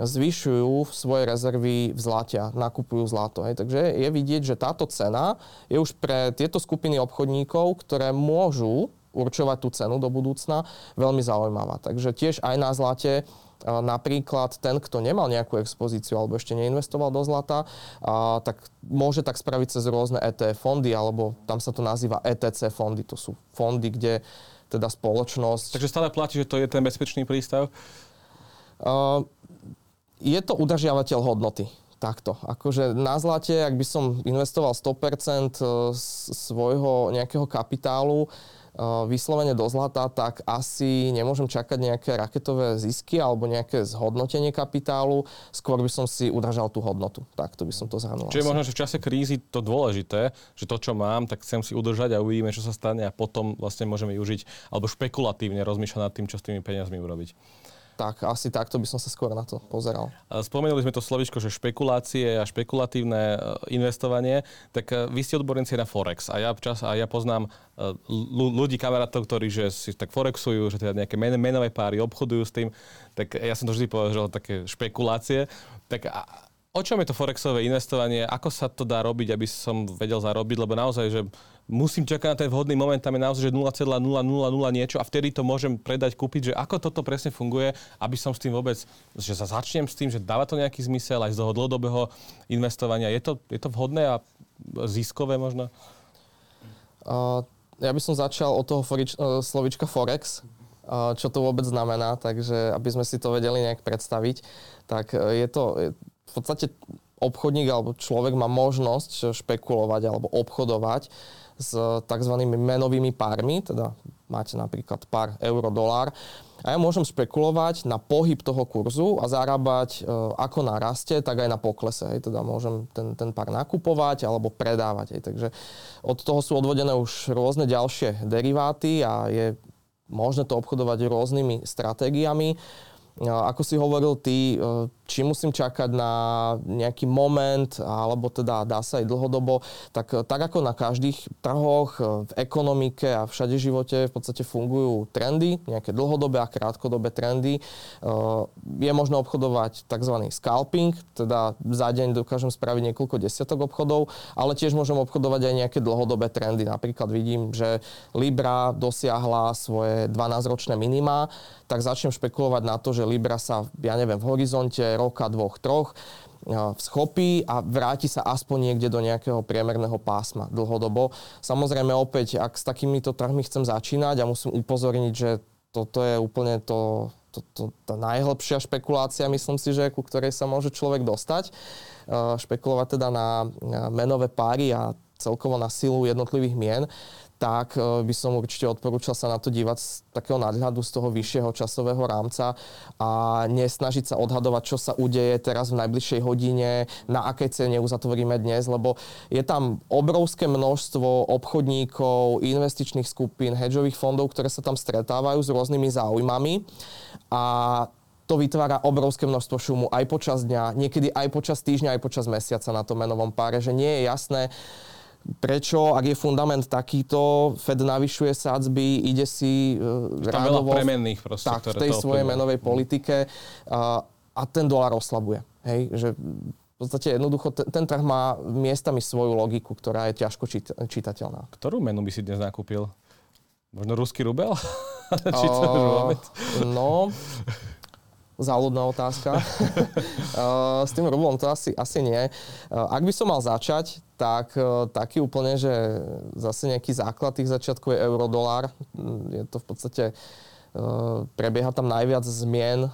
zvyšujú svoje rezervy v zlate nakupujú zlato. Hej. Takže je vidieť, že táto cena je už pre tieto skupiny obchodníkov, ktoré môžu určovať tú cenu do budúcna, veľmi zaujímavá. Takže tiež aj na zlate napríklad ten, kto nemal nejakú expozíciu alebo ešte neinvestoval do zlata, a, tak môže tak spraviť cez rôzne ETF fondy, alebo tam sa to nazýva ETC fondy. To sú fondy, kde teda spoločnosť... Takže stále platí, že to je ten bezpečný prístav? Uh, je to udržiavateľ hodnoty. Takto. Akože na zlate, ak by som investoval 100% svojho nejakého kapitálu, vyslovene do zlata, tak asi nemôžem čakať nejaké raketové zisky alebo nejaké zhodnotenie kapitálu. Skôr by som si udržal tú hodnotu. Tak to by som to zhrnul. Čiže možno, že v čase krízy to dôležité, že to, čo mám, tak chcem si udržať a uvidíme, čo sa stane a potom vlastne môžeme využiť alebo špekulatívne rozmýšľať nad tým, čo s tými peniazmi urobiť. Tak, asi takto by som sa skôr na to pozeral. Spomenuli sme to slovičko, že špekulácie a špekulatívne e, investovanie, tak e, vy ste odborníci na Forex a ja, čas, a ja poznám e, ľudí, kamarátov, ktorí že si tak Forexujú, že teda nejaké men, menové páry obchodujú s tým, tak ja som to vždy povedal, také špekulácie. Tak o čom je to Forexové investovanie? Ako sa to dá robiť, aby som vedel zarobiť? Lebo naozaj, že musím čakať na ten vhodný moment, tam je naozaj, že 0,000 niečo a vtedy to môžem predať, kúpiť, že ako toto presne funguje, aby som s tým vôbec, že sa začnem s tým, že dáva to nejaký zmysel aj z toho dlhodobého investovania. Je to, je to vhodné a ziskové možno? Uh, ja by som začal od toho forič, uh, slovička Forex, čo to vôbec znamená, takže aby sme si to vedeli nejak predstaviť, tak uh, je to v podstate obchodník alebo človek má možnosť špekulovať alebo obchodovať s tzv. menovými pármi, teda máte napríklad pár euro-dolár a ja môžem špekulovať na pohyb toho kurzu a zarábať e, ako na raste, tak aj na poklese. Hej. Teda môžem ten, ten pár nakupovať alebo predávať. Hej. Takže od toho sú odvodené už rôzne ďalšie deriváty a je možné to obchodovať rôznymi stratégiami. Ako si hovoril ty, e, či musím čakať na nejaký moment, alebo teda dá sa aj dlhodobo, tak, tak ako na každých trhoch, e, v ekonomike a všade v živote v podstate fungujú trendy, nejaké dlhodobé a krátkodobé trendy. E, je možné obchodovať tzv. scalping, teda za deň dokážem spraviť niekoľko desiatok obchodov, ale tiež môžem obchodovať aj nejaké dlhodobé trendy. Napríklad vidím, že Libra dosiahla svoje 12-ročné minima, tak začnem špekulovať na to, že Libra sa, ja neviem, v horizonte roka, dvoch, troch schopí a vráti sa aspoň niekde do nejakého priemerného pásma dlhodobo. Samozrejme opäť, ak s takýmito trhmi chcem začínať a musím upozorniť, že toto je úplne to, to, to, tá najhlbšia špekulácia, myslím si, že ku ktorej sa môže človek dostať. Špekulovať teda na menové páry a celkovo na silu jednotlivých mien, tak e, by som určite odporúčal sa na to dívať z takého nadhľadu z toho vyššieho časového rámca a nesnažiť sa odhadovať, čo sa udeje teraz v najbližšej hodine, na akej cene uzatvoríme dnes, lebo je tam obrovské množstvo obchodníkov, investičných skupín, hedžových fondov, ktoré sa tam stretávajú s rôznymi záujmami a to vytvára obrovské množstvo šumu aj počas dňa, niekedy aj počas týždňa, aj počas mesiaca na tom menovom páre, že nie je jasné, prečo, ak je fundament takýto, Fed navyšuje sádzby, ide si uh, rádovo... premenných proste, tak, v tej svojej menovej politike uh, a ten dolar oslabuje. Hej, že v podstate jednoducho ten, ten trh má miestami svoju logiku, ktorá je ťažko čít, čitateľná. Ktorú menu by si dnes nakúpil? Možno ruský rubel? [laughs] Či to uh? No, záľudná otázka. [laughs] [laughs] S tým rublom to asi, asi nie. Ak by som mal začať, tak taký úplne, že zase nejaký základ tých začiatkov je eurodolár. Je to v podstate prebieha tam najviac zmien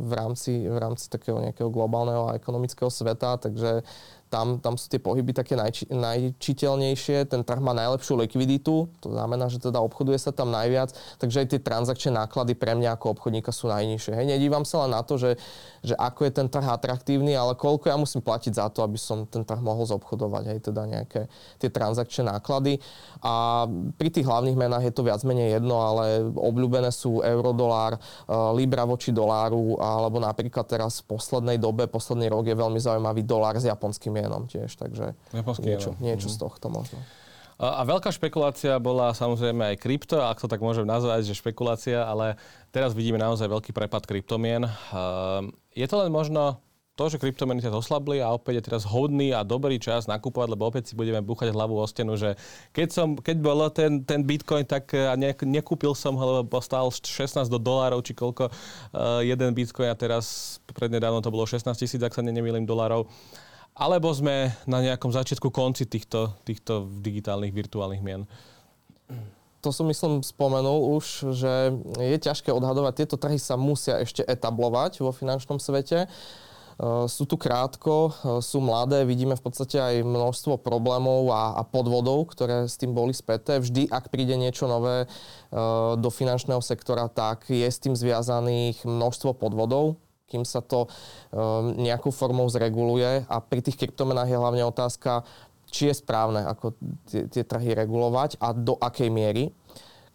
v rámci, v rámci takého nejakého globálneho a ekonomického sveta, takže tam, tam sú tie pohyby také najči, najčiteľnejšie, ten trh má najlepšiu likviditu, to znamená, že teda obchoduje sa tam najviac, takže aj tie transakčné náklady pre mňa ako obchodníka sú najnižšie. Hej, nedívam sa len na to, že, že ako je ten trh atraktívny, ale koľko ja musím platiť za to, aby som ten trh mohol zobchodovať, hej, teda nejaké tie transakčné náklady. A pri tých hlavných menách je to viac menej jedno, ale obľúbené sú eurodolár, eh, libra voči doláru, alebo napríklad teraz v poslednej dobe, posledný rok je veľmi zaujímavý dolár s japonským jenom tiež, takže Japonský niečo, jenom. niečo mm. z mhm. tohto možno. A, veľká špekulácia bola samozrejme aj krypto, ak to tak môžem nazvať, že špekulácia, ale teraz vidíme naozaj veľký prepad kryptomien. Je to len možno to, že kryptomeny sa oslabli a opäť je teraz hodný a dobrý čas nakupovať, lebo opäť si budeme búchať hlavu o stenu, že keď, som, keď bol ten, ten bitcoin, tak a ne, nekúpil som ho, lebo stál 16 do dolárov, či koľko uh, jeden bitcoin a teraz prednedávno to bolo 16 tisíc, ak sa nemýlim, dolárov. Uh, alebo sme na nejakom začiatku konci týchto, týchto digitálnych virtuálnych mien? To som myslím spomenul už, že je ťažké odhadovať. Tieto trhy sa musia ešte etablovať vo finančnom svete. E, sú tu krátko, e, sú mladé, vidíme v podstate aj množstvo problémov a, a podvodov, ktoré s tým boli späté. Vždy, ak príde niečo nové e, do finančného sektora, tak je s tým zviazaných množstvo podvodov kým sa to um, nejakou formou zreguluje. A pri tých kryptomenách je hlavne otázka, či je správne ako tie, tie trhy regulovať a do akej miery.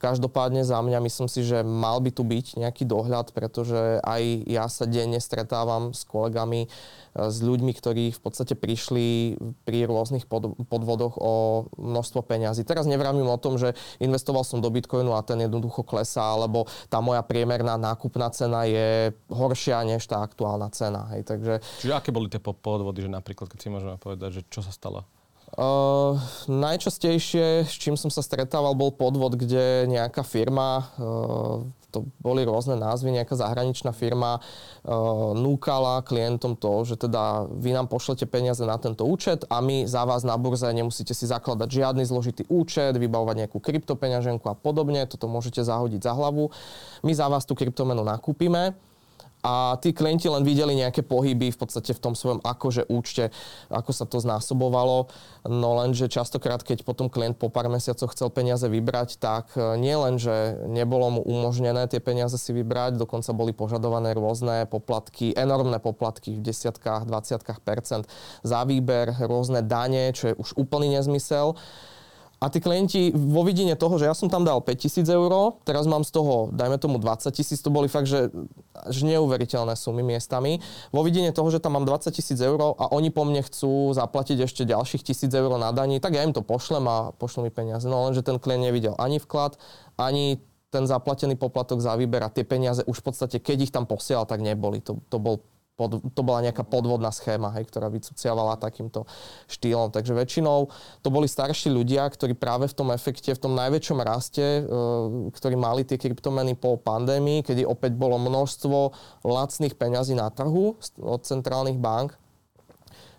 Každopádne za mňa myslím si, že mal by tu byť nejaký dohľad, pretože aj ja sa denne stretávam s kolegami, e, s ľuďmi, ktorí v podstate prišli pri rôznych podvodoch o množstvo peňazí. Teraz nevravím o tom, že investoval som do Bitcoinu a ten jednoducho klesá, alebo tá moja priemerná nákupná cena je horšia než tá aktuálna cena. Hej, takže... Čiže aké boli tie podvody, že napríklad, keď si môžeme povedať, že čo sa stalo? Uh, najčastejšie, s čím som sa stretával, bol podvod, kde nejaká firma, uh, to boli rôzne názvy, nejaká zahraničná firma uh, núkala klientom to, že teda vy nám pošlete peniaze na tento účet a my za vás na burze nemusíte si zakladať žiadny zložitý účet, vybavovať nejakú kryptopeňaženku a podobne, toto môžete zahodiť za hlavu. My za vás tú kryptomenu nakúpime a tí klienti len videli nejaké pohyby v podstate v tom svojom akože účte, ako sa to znásobovalo. No lenže častokrát, keď potom klient po pár mesiacoch chcel peniaze vybrať, tak e, nie len, že nebolo mu umožnené tie peniaze si vybrať, dokonca boli požadované rôzne poplatky, enormné poplatky v desiatkách, dvaciatkách percent za výber, rôzne dane, čo je už úplný nezmysel. A tí klienti vo vidine toho, že ja som tam dal 5000 eur, teraz mám z toho, dajme tomu 20 tisíc, to boli fakt, že, že neuveriteľné sumy miestami. Vo vidine toho, že tam mám 20 tisíc eur a oni po mne chcú zaplatiť ešte ďalších tisíc eur na daní, tak ja im to pošlem a pošlem mi peniaze. No lenže ten klient nevidel ani vklad, ani ten zaplatený poplatok za výber a tie peniaze už v podstate, keď ich tam posielal, tak neboli. To, to bol pod, to bola nejaká podvodná schéma, hej, ktorá vycuciavala takýmto štýlom. Takže väčšinou to boli starší ľudia, ktorí práve v tom efekte, v tom najväčšom raste, e, ktorí mali tie kryptomeny po pandémii, kedy opäť bolo množstvo lacných peňazí na trhu od centrálnych bank,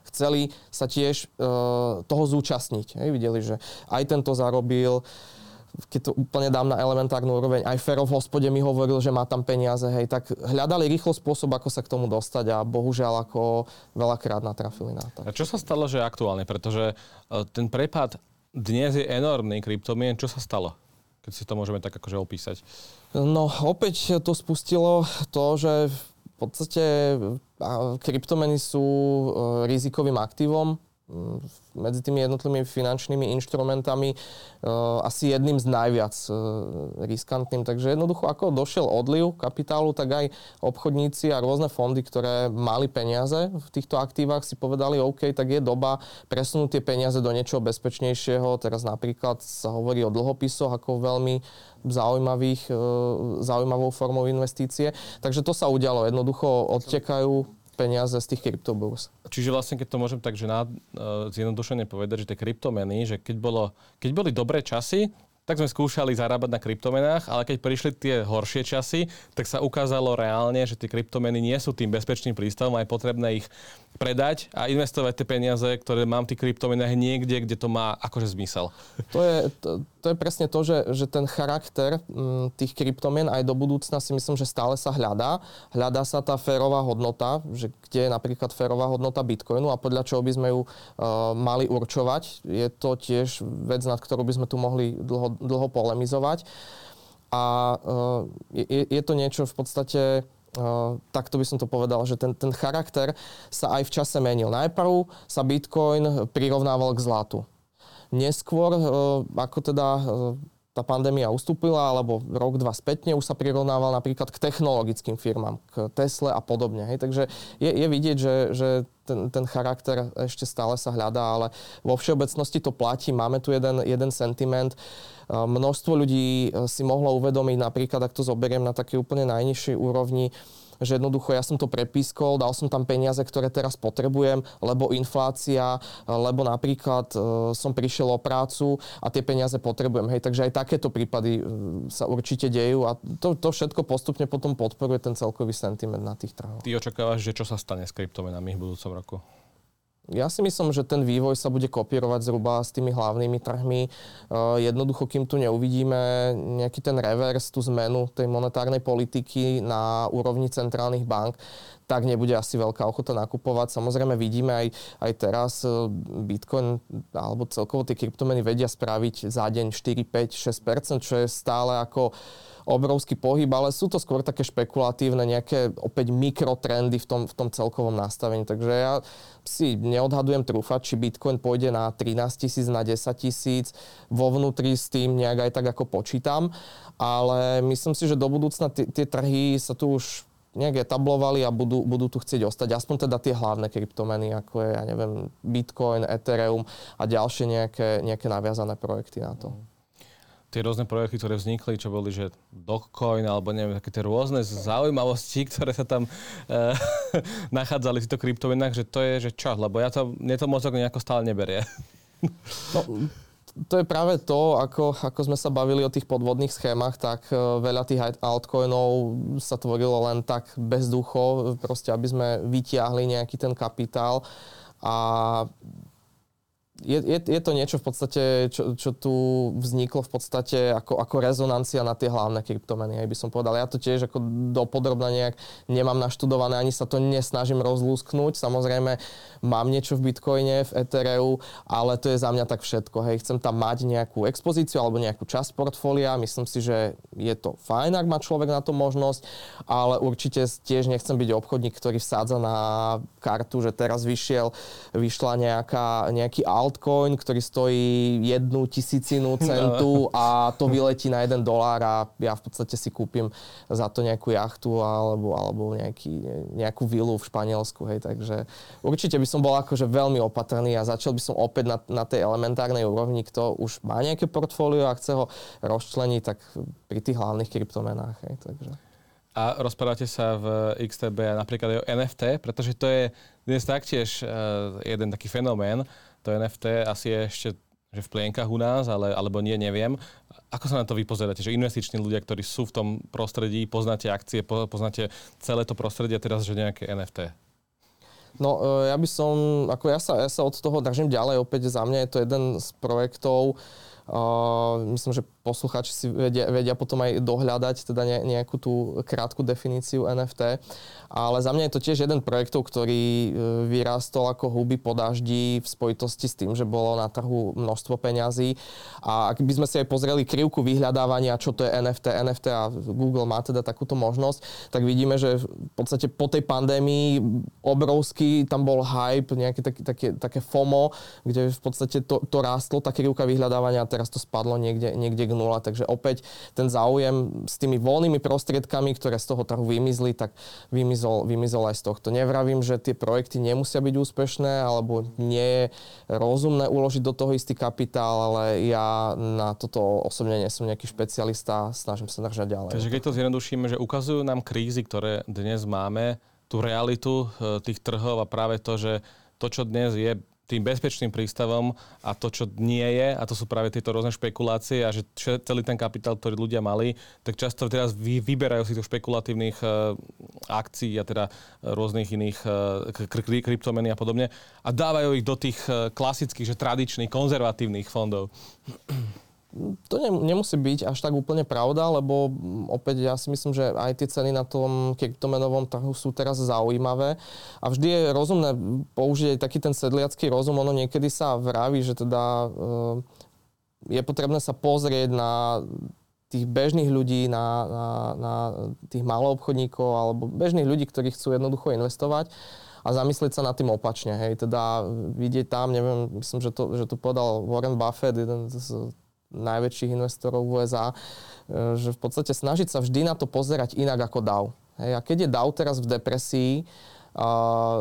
chceli sa tiež e, toho zúčastniť. Hej, videli, že aj tento zarobil, keď to úplne dám na elementárnu úroveň, aj Fero v hospode mi hovoril, že má tam peniaze, hej, tak hľadali rýchlo spôsob, ako sa k tomu dostať a bohužiaľ ako veľakrát natrafili na to. A čo sa stalo, že aktuálne? Pretože e, ten prepad dnes je enormný kryptomien. Čo sa stalo? Keď si to môžeme tak akože opísať. No opäť to spustilo to, že v podstate kryptomeny sú e, rizikovým aktívom, medzi tými jednotlivými finančnými inštrumentami uh, asi jedným z najviac uh, riskantným. Takže jednoducho, ako došiel odliv kapitálu, tak aj obchodníci a rôzne fondy, ktoré mali peniaze v týchto aktívach, si povedali, OK, tak je doba presunúť tie peniaze do niečoho bezpečnejšieho. Teraz napríklad sa hovorí o dlhopisoch ako veľmi zaujímavých, uh, zaujímavou formou investície. Takže to sa udialo. Jednoducho odtekajú peniaze z tých kryptobúrs. Čiže vlastne, keď to môžem tak, že na, uh, zjednodušene povedať, že tie kryptomeny, že keď, bolo, keď boli dobré časy, tak sme skúšali zarábať na kryptomenách, ale keď prišli tie horšie časy, tak sa ukázalo reálne, že tie kryptomeny nie sú tým bezpečným prístavom a je potrebné ich predať a investovať tie peniaze, ktoré mám v tých kryptomenách niekde, kde to má akože zmysel. To je, to, to je presne to, že, že ten charakter m, mm, tých kryptomien aj do budúcna si myslím, že stále sa hľadá. Hľadá sa tá férová hodnota, že kde je napríklad férová hodnota Bitcoinu a podľa čoho by sme ju uh, mali určovať. Je to tiež vec, nad ktorou by sme tu mohli dlho, dlho polemizovať. A uh, je, je to niečo v podstate Uh, takto by som to povedal, že ten, ten charakter sa aj v čase menil. Najprv sa Bitcoin prirovnával k zlatu. Neskôr, uh, ako teda uh, tá pandémia ustúpila, alebo rok, dva spätne, už sa prirovnával napríklad k technologickým firmám, k Tesle a podobne. Hej. Takže je, je vidieť, že, že ten, ten charakter ešte stále sa hľadá, ale vo všeobecnosti to platí. Máme tu jeden, jeden sentiment. Množstvo ľudí si mohlo uvedomiť, napríklad, ak to zoberiem na také úplne najnižšej úrovni, že jednoducho ja som to prepískol, dal som tam peniaze, ktoré teraz potrebujem, lebo inflácia, lebo napríklad e, som prišiel o prácu a tie peniaze potrebujem. Hej, takže aj takéto prípady e, sa určite dejú a to, to všetko postupne potom podporuje ten celkový sentiment na tých trhoch. Ty očakávaš, že čo sa stane s kryptomenami v budúcom roku? Ja si myslím, že ten vývoj sa bude kopírovať zhruba s tými hlavnými trhmi. Uh, jednoducho, kým tu neuvidíme nejaký ten revers, tú zmenu tej monetárnej politiky na úrovni centrálnych bank, tak nebude asi veľká ochota nakupovať. Samozrejme vidíme aj, aj teraz uh, Bitcoin alebo celkovo tie kryptomeny vedia spraviť za deň 4, 5, 6 čo je stále ako obrovský pohyb, ale sú to skôr také špekulatívne, nejaké opäť mikrotrendy v tom, v tom celkovom nastavení. Takže ja si neodhadujem trúfať, či Bitcoin pôjde na 13 tisíc, na 10 tisíc, vo vnútri s tým nejak aj tak ako počítam, ale myslím si, že do budúcna tie trhy sa tu už nejak etablovali a budú, budú tu chcieť ostať. Aspoň teda tie hlavné kryptomeny, ako je, ja neviem, Bitcoin, Ethereum a ďalšie nejaké, nejaké naviazané projekty na to tie rôzne projekty, ktoré vznikli, čo boli, že Dogecoin, alebo neviem, také tie rôzne zaujímavosti, ktoré sa tam e, [laughs] nachádzali v týchto kryptomenách, že to je, že čo, lebo ja to, mne to mozog nejako stále neberie. [laughs] no, to je práve to, ako, ako sme sa bavili o tých podvodných schémach, tak e, veľa tých altcoinov sa tvorilo len tak bezducho, proste aby sme vytiahli nejaký ten kapitál a je, je, je to niečo v podstate, čo, čo tu vzniklo v podstate ako, ako rezonancia na tie hlavné kryptomeny, aj by som povedal. Ja to tiež ako dopodrobne nejak nemám naštudované, ani sa to nesnažím rozlúsknuť. Samozrejme, mám niečo v Bitcoine, v Ethereu, ale to je za mňa tak všetko. Hej. Chcem tam mať nejakú expozíciu alebo nejakú časť portfólia. Myslím si, že je to fajn, ak má človek na to možnosť, ale určite tiež nechcem byť obchodník, ktorý vsádza na kartu, že teraz vyšiel, vyšla nejaká, nejaký altcoin, ktorý stojí jednu tisícinu [laughs] centu a to vyletí na jeden dolár a ja v podstate si kúpim za to nejakú jachtu alebo, alebo nejaký, nejakú vilu v Španielsku. Hej. Takže určite by som bol akože veľmi opatrný a začal by som opäť na, na tej elementárnej úrovni, kto už má nejaké portfólio a chce ho rozčleniť, tak pri tých hlavných kryptomenách. Hej. Takže. A rozprávate sa v XTB napríklad aj o NFT, pretože to je dnes taktiež uh, jeden taký fenomén, to NFT asi je ešte že v plienkach u nás, ale, alebo nie, neviem. Ako sa na to vy pozeráte, že investiční ľudia, ktorí sú v tom prostredí, poznáte akcie, poznáte celé to prostredie, teraz, že nejaké NFT? No, e, ja by som, ako ja sa, ja sa od toho držím ďalej, opäť za mňa je to jeden z projektov, Uh, myslím, že poslucháči si vedia, vedia potom aj dohľadať teda ne, nejakú tú krátku definíciu NFT. Ale za mňa je to tiež jeden projektov, ktorý e, vyrástol ako huby po daždi v spojitosti s tým, že bolo na trhu množstvo peňazí. A ak by sme si aj pozreli krivku vyhľadávania, čo to je NFT, NFT a Google má teda takúto možnosť, tak vidíme, že v podstate po tej pandémii obrovský tam bol hype, nejaké také, také, také FOMO, kde v podstate to, to rástlo, tá krivka vyhľadávania a teraz to spadlo niekde, niekde k nula. Takže opäť ten záujem s tými voľnými prostriedkami, ktoré z toho trhu vymizli, tak vymizol, vymizol aj z tohto. Nevravím, že tie projekty nemusia byť úspešné, alebo nie je rozumné uložiť do toho istý kapitál, ale ja na toto osobne nie som nejaký špecialista, snažím sa držať ďalej. Takže keď to zjednodušíme, že ukazujú nám krízy, ktoré dnes máme, tú realitu e, tých trhov a práve to, že to, čo dnes je tým bezpečným prístavom a to, čo nie je, a to sú práve tieto rôzne špekulácie a že celý ten kapitál, ktorý ľudia mali, tak často teraz vy, vyberajú si tých špekulatívnych uh, akcií a teda rôznych iných uh, kryptomeny a podobne a dávajú ich do tých uh, klasických, že tradičných, konzervatívnych fondov. To ne, nemusí byť až tak úplne pravda, lebo opäť ja si myslím, že aj tie ceny na tom kryptomenovom trhu sú teraz zaujímavé a vždy je rozumné použiť aj taký ten sedliacký rozum. Ono niekedy sa vraví, že teda eh, je potrebné sa pozrieť na tých bežných ľudí, na, na, na tých maloobchodníkov alebo bežných ľudí, ktorí chcú jednoducho investovať a zamyslieť sa nad tým opačne. Hej. Teda vidieť tam, neviem, myslím, že to, že to povedal Warren Buffett, jeden z najväčších investorov USA, e, že v podstate snažiť sa vždy na to pozerať inak ako DAO. Hej, a keď je DAO teraz v depresii, a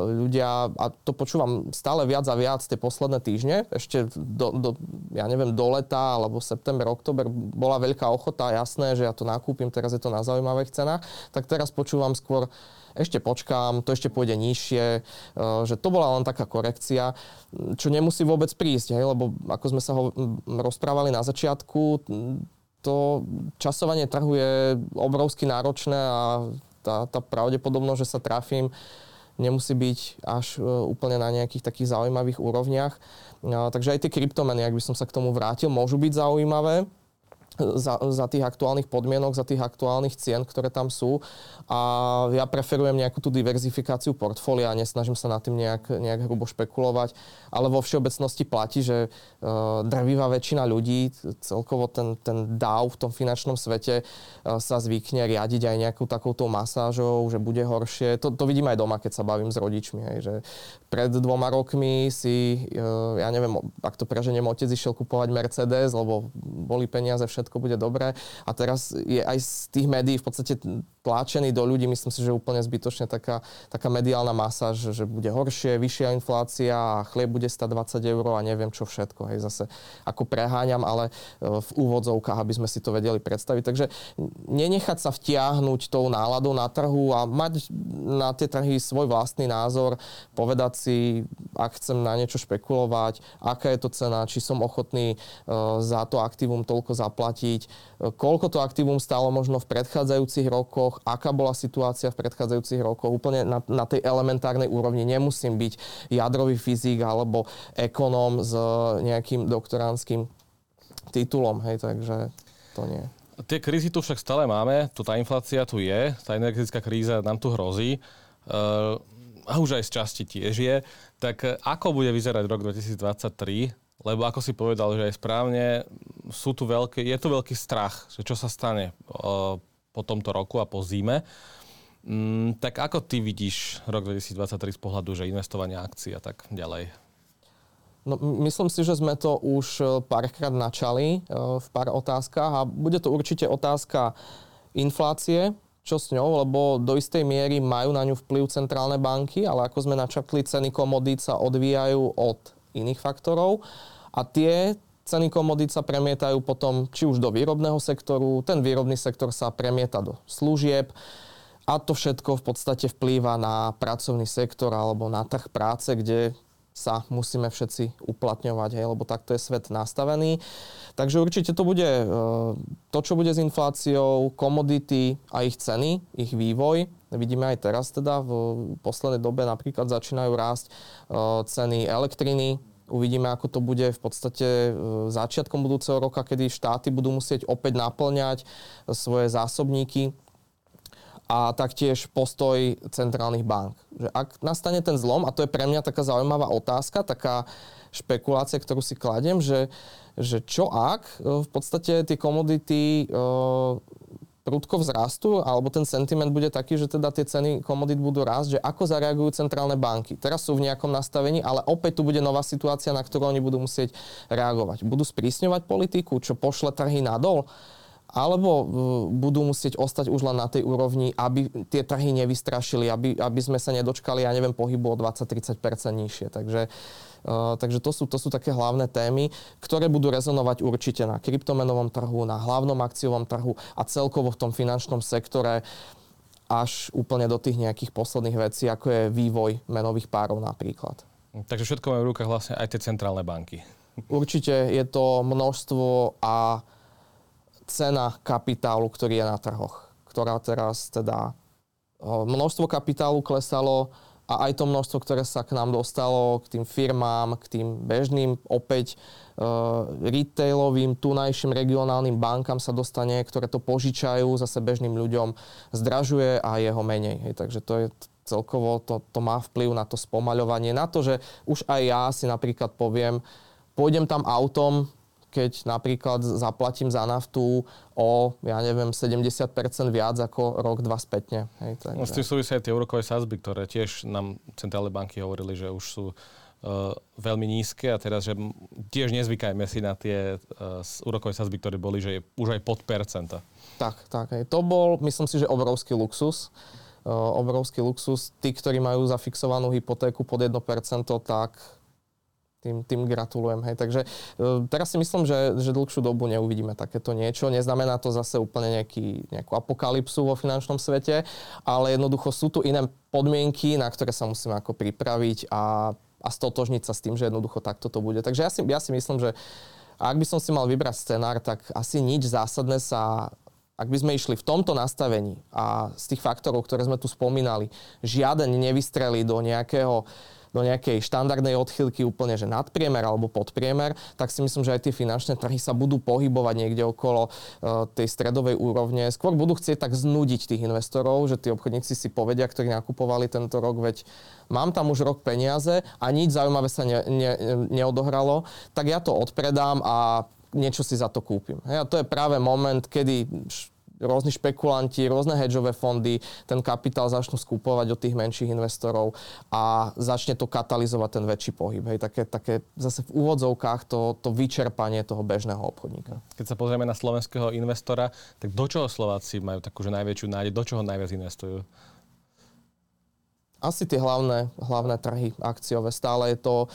ľudia, a to počúvam stále viac a viac tie posledné týždne, ešte do, do, ja neviem, do leta alebo september, október bola veľká ochota, jasné, že ja to nakúpim, teraz je to na zaujímavých cenách, tak teraz počúvam skôr, ešte počkám, to ešte pôjde nižšie, e, že to bola len taká korekcia, čo nemusí vôbec prísť, hej, lebo ako sme sa ho rozprávali na začiatku, to časovanie trhu je obrovsky náročné a tá, tá pravdepodobnosť, že sa trafím, nemusí byť až e, úplne na nejakých takých zaujímavých úrovniach. Takže aj tie kryptomeny, ak by som sa k tomu vrátil, môžu byť zaujímavé za, za tých aktuálnych podmienok, za tých aktuálnych cien, ktoré tam sú. A ja preferujem nejakú tú diverzifikáciu portfólia, nesnažím sa na tým nejak, nejak hrubo špekulovať, ale vo všeobecnosti platí, že uh, drvivá väčšina ľudí, celkovo ten, ten DAO v tom finančnom svete uh, sa zvykne riadiť aj nejakou takouto masážou, že bude horšie. To, to vidím aj doma, keď sa bavím s rodičmi, hej, že pred dvoma rokmi si, uh, ja neviem, ak to preženiem, otec išiel kupovať Mercedes, lebo boli peniaze všetko všetko bude dobré. A teraz je aj z tých médií v podstate tlačený do ľudí, myslím si, že úplne zbytočne taká, taká mediálna masa, že, že bude horšie, vyššia inflácia a chlieb bude stať 20 eur a neviem čo všetko. Hej, zase ako preháňam, ale e, v úvodzovkách, aby sme si to vedeli predstaviť. Takže nenechať sa vtiahnuť tou náladou na trhu a mať na tie trhy svoj vlastný názor, povedať si, ak chcem na niečo špekulovať, aká je to cena, či som ochotný uh, za to aktívum toľko zaplatiť zaplatiť, e, koľko to aktívum stálo možno v predchádzajúcich rokoch, aká bola situácia v predchádzajúcich rokoch. Úplne na, na tej elementárnej úrovni nemusím byť jadrový fyzik alebo ekonóm s nejakým doktoránskym titulom. Hej, takže to nie. Tie krízy tu však stále máme, tu tá inflácia tu je, tá energetická kríza nám tu hrozí. Uh, a už aj z časti tiež je. Tak ako bude vyzerať rok 2023? Lebo ako si povedal, že aj správne, sú tu veľké, je tu veľký strach, že čo sa stane uh, po tomto roku a po zime. Mm, tak ako ty vidíš rok 2023 z pohľadu, že investovanie akcií a tak ďalej? No, myslím si, že sme to už e, párkrát načali e, v pár otázkach a bude to určite otázka inflácie, čo s ňou, lebo do istej miery majú na ňu vplyv centrálne banky, ale ako sme načrtli, ceny komodít sa odvíjajú od iných faktorov. A tie ceny komodít sa premietajú potom či už do výrobného sektoru, ten výrobný sektor sa premieta do služieb a to všetko v podstate vplýva na pracovný sektor alebo na trh práce, kde sa musíme všetci uplatňovať, hej, lebo takto je svet nastavený. Takže určite to bude e, to, čo bude s infláciou, komodity a ich ceny, ich vývoj. Vidíme aj teraz teda v poslednej dobe napríklad začínajú rásť e, ceny elektriny, Uvidíme, ako to bude v podstate e, začiatkom budúceho roka, kedy štáty budú musieť opäť naplňať svoje zásobníky a taktiež postoj centrálnych bank. Že ak nastane ten zlom, a to je pre mňa taká zaujímavá otázka, taká špekulácia, ktorú si kladiem, že, že čo ak e, v podstate tie komodity e, prudko vzrastú, alebo ten sentiment bude taký, že teda tie ceny komodít budú rásť, že ako zareagujú centrálne banky. Teraz sú v nejakom nastavení, ale opäť tu bude nová situácia, na ktorú oni budú musieť reagovať. Budú sprísňovať politiku, čo pošle trhy nadol? Alebo uh, budú musieť ostať už len na tej úrovni, aby tie trhy nevystrašili, aby, aby sme sa nedočkali, ja neviem, pohybu o 20-30% nižšie. Takže, uh, takže to, sú, to sú také hlavné témy, ktoré budú rezonovať určite na kryptomenovom trhu, na hlavnom akciovom trhu a celkovo v tom finančnom sektore až úplne do tých nejakých posledných vecí, ako je vývoj menových párov napríklad. Takže všetko majú v rukách vlastne aj tie centrálne banky. Určite je to množstvo a cena kapitálu, ktorý je na trhoch, ktorá teraz teda množstvo kapitálu klesalo a aj to množstvo, ktoré sa k nám dostalo, k tým firmám, k tým bežným opäť uh, retailovým, tunajším regionálnym bankám sa dostane, ktoré to požičajú zase bežným ľuďom, zdražuje a jeho menej. Hej, takže to je celkovo, to, to má vplyv na to spomaľovanie, na to, že už aj ja si napríklad poviem, pôjdem tam autom, keď napríklad zaplatím za naftu o, ja neviem, 70% viac ako rok, dva spätne. Hej, takže... No, s tým súvisia aj tie úrokové sázby, ktoré tiež nám centrálne banky hovorili, že už sú uh, veľmi nízke a teraz, že tiež nezvykajme si na tie uh, úrokové sázby, ktoré boli, že je už aj pod percenta. Tak, tak. Hej. To bol, myslím si, že obrovský luxus. Uh, obrovský luxus. Tí, ktorí majú zafixovanú hypotéku pod 1%, tak tým, tým gratulujem. Hej. Takže e, teraz si myslím, že, že dlhšiu dobu neuvidíme takéto niečo. Neznamená to zase úplne nejaký, nejakú apokalypsu vo finančnom svete, ale jednoducho sú tu iné podmienky, na ktoré sa musíme ako pripraviť a, a stotožniť sa s tým, že jednoducho takto to bude. Takže ja si, ja si myslím, že ak by som si mal vybrať scenár, tak asi nič zásadné sa ak by sme išli v tomto nastavení a z tých faktorov, ktoré sme tu spomínali, žiaden nevystrelí do nejakého do nejakej štandardnej odchýlky úplne, že nadpriemer alebo podpriemer, tak si myslím, že aj tie finančné trhy sa budú pohybovať niekde okolo uh, tej stredovej úrovne. Skôr budú chcieť tak znúdiť tých investorov, že tí obchodníci si povedia, ktorí nakupovali tento rok, veď mám tam už rok peniaze a nič zaujímavé sa ne, ne, neodohralo, tak ja to odpredám a niečo si za to kúpim. A to je práve moment, kedy rôzni špekulanti, rôzne hedžové fondy ten kapitál začnú skupovať od tých menších investorov a začne to katalizovať ten väčší pohyb. Hej, také, také zase v úvodzovkách to, to vyčerpanie toho bežného obchodníka. Keď sa pozrieme na slovenského investora, tak do čoho Slováci majú takú najväčšiu nádej, do čoho najviac investujú? Asi tie hlavné, hlavné trhy akciové. Stále je to e,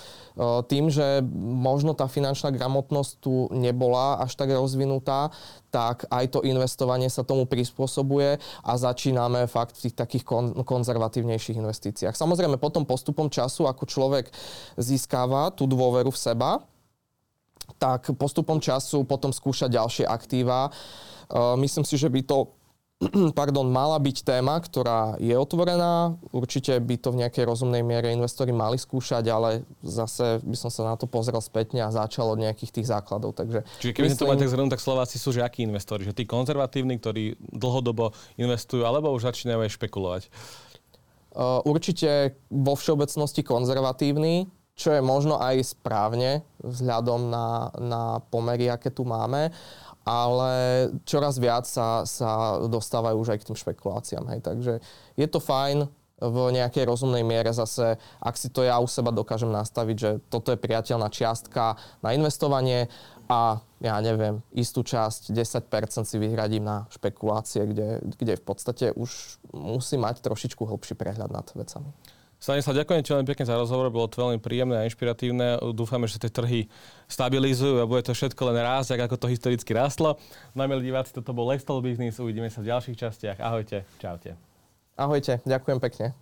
tým, že možno tá finančná gramotnosť tu nebola až tak rozvinutá, tak aj to investovanie sa tomu prispôsobuje a začíname fakt v tých takých kon- konzervatívnejších investíciách. Samozrejme potom postupom času, ako človek získava tú dôveru v seba, tak postupom času potom skúšať ďalšie aktíva. Myslím si, že by to [clears throat] pardon, mala byť téma, ktorá je otvorená. Určite by to v nejakej rozumnej miere investori mali skúšať, ale zase by som sa na to pozrel spätne a začal od nejakých tých základov. Takže Čiže keby myslím... to mali tak zhrnúť, tak Slováci sú že akí investori? Že tí konzervatívni, ktorí dlhodobo investujú, alebo už začínajú aj špekulovať? Uh, určite vo všeobecnosti konzervatívny, čo je možno aj správne vzhľadom na, na pomery, aké tu máme ale čoraz viac sa, sa dostávajú už aj k tým špekuláciám. Hej. Takže je to fajn v nejakej rozumnej miere zase, ak si to ja u seba dokážem nastaviť, že toto je priateľná čiastka na investovanie a ja neviem, istú časť, 10% si vyhradím na špekulácie, kde, kde v podstate už musí mať trošičku hlbší prehľad nad vecami. Stanislav, ďakujem ti veľmi pekne za rozhovor, bolo to veľmi príjemné a inšpiratívne. Dúfame, že tie trhy stabilizujú a bude to všetko len rásť, ako to historicky rástlo. No milí diváci, toto bol Lifestyle Business, uvidíme sa v ďalších častiach. Ahojte, čaute. Ahojte, ďakujem pekne.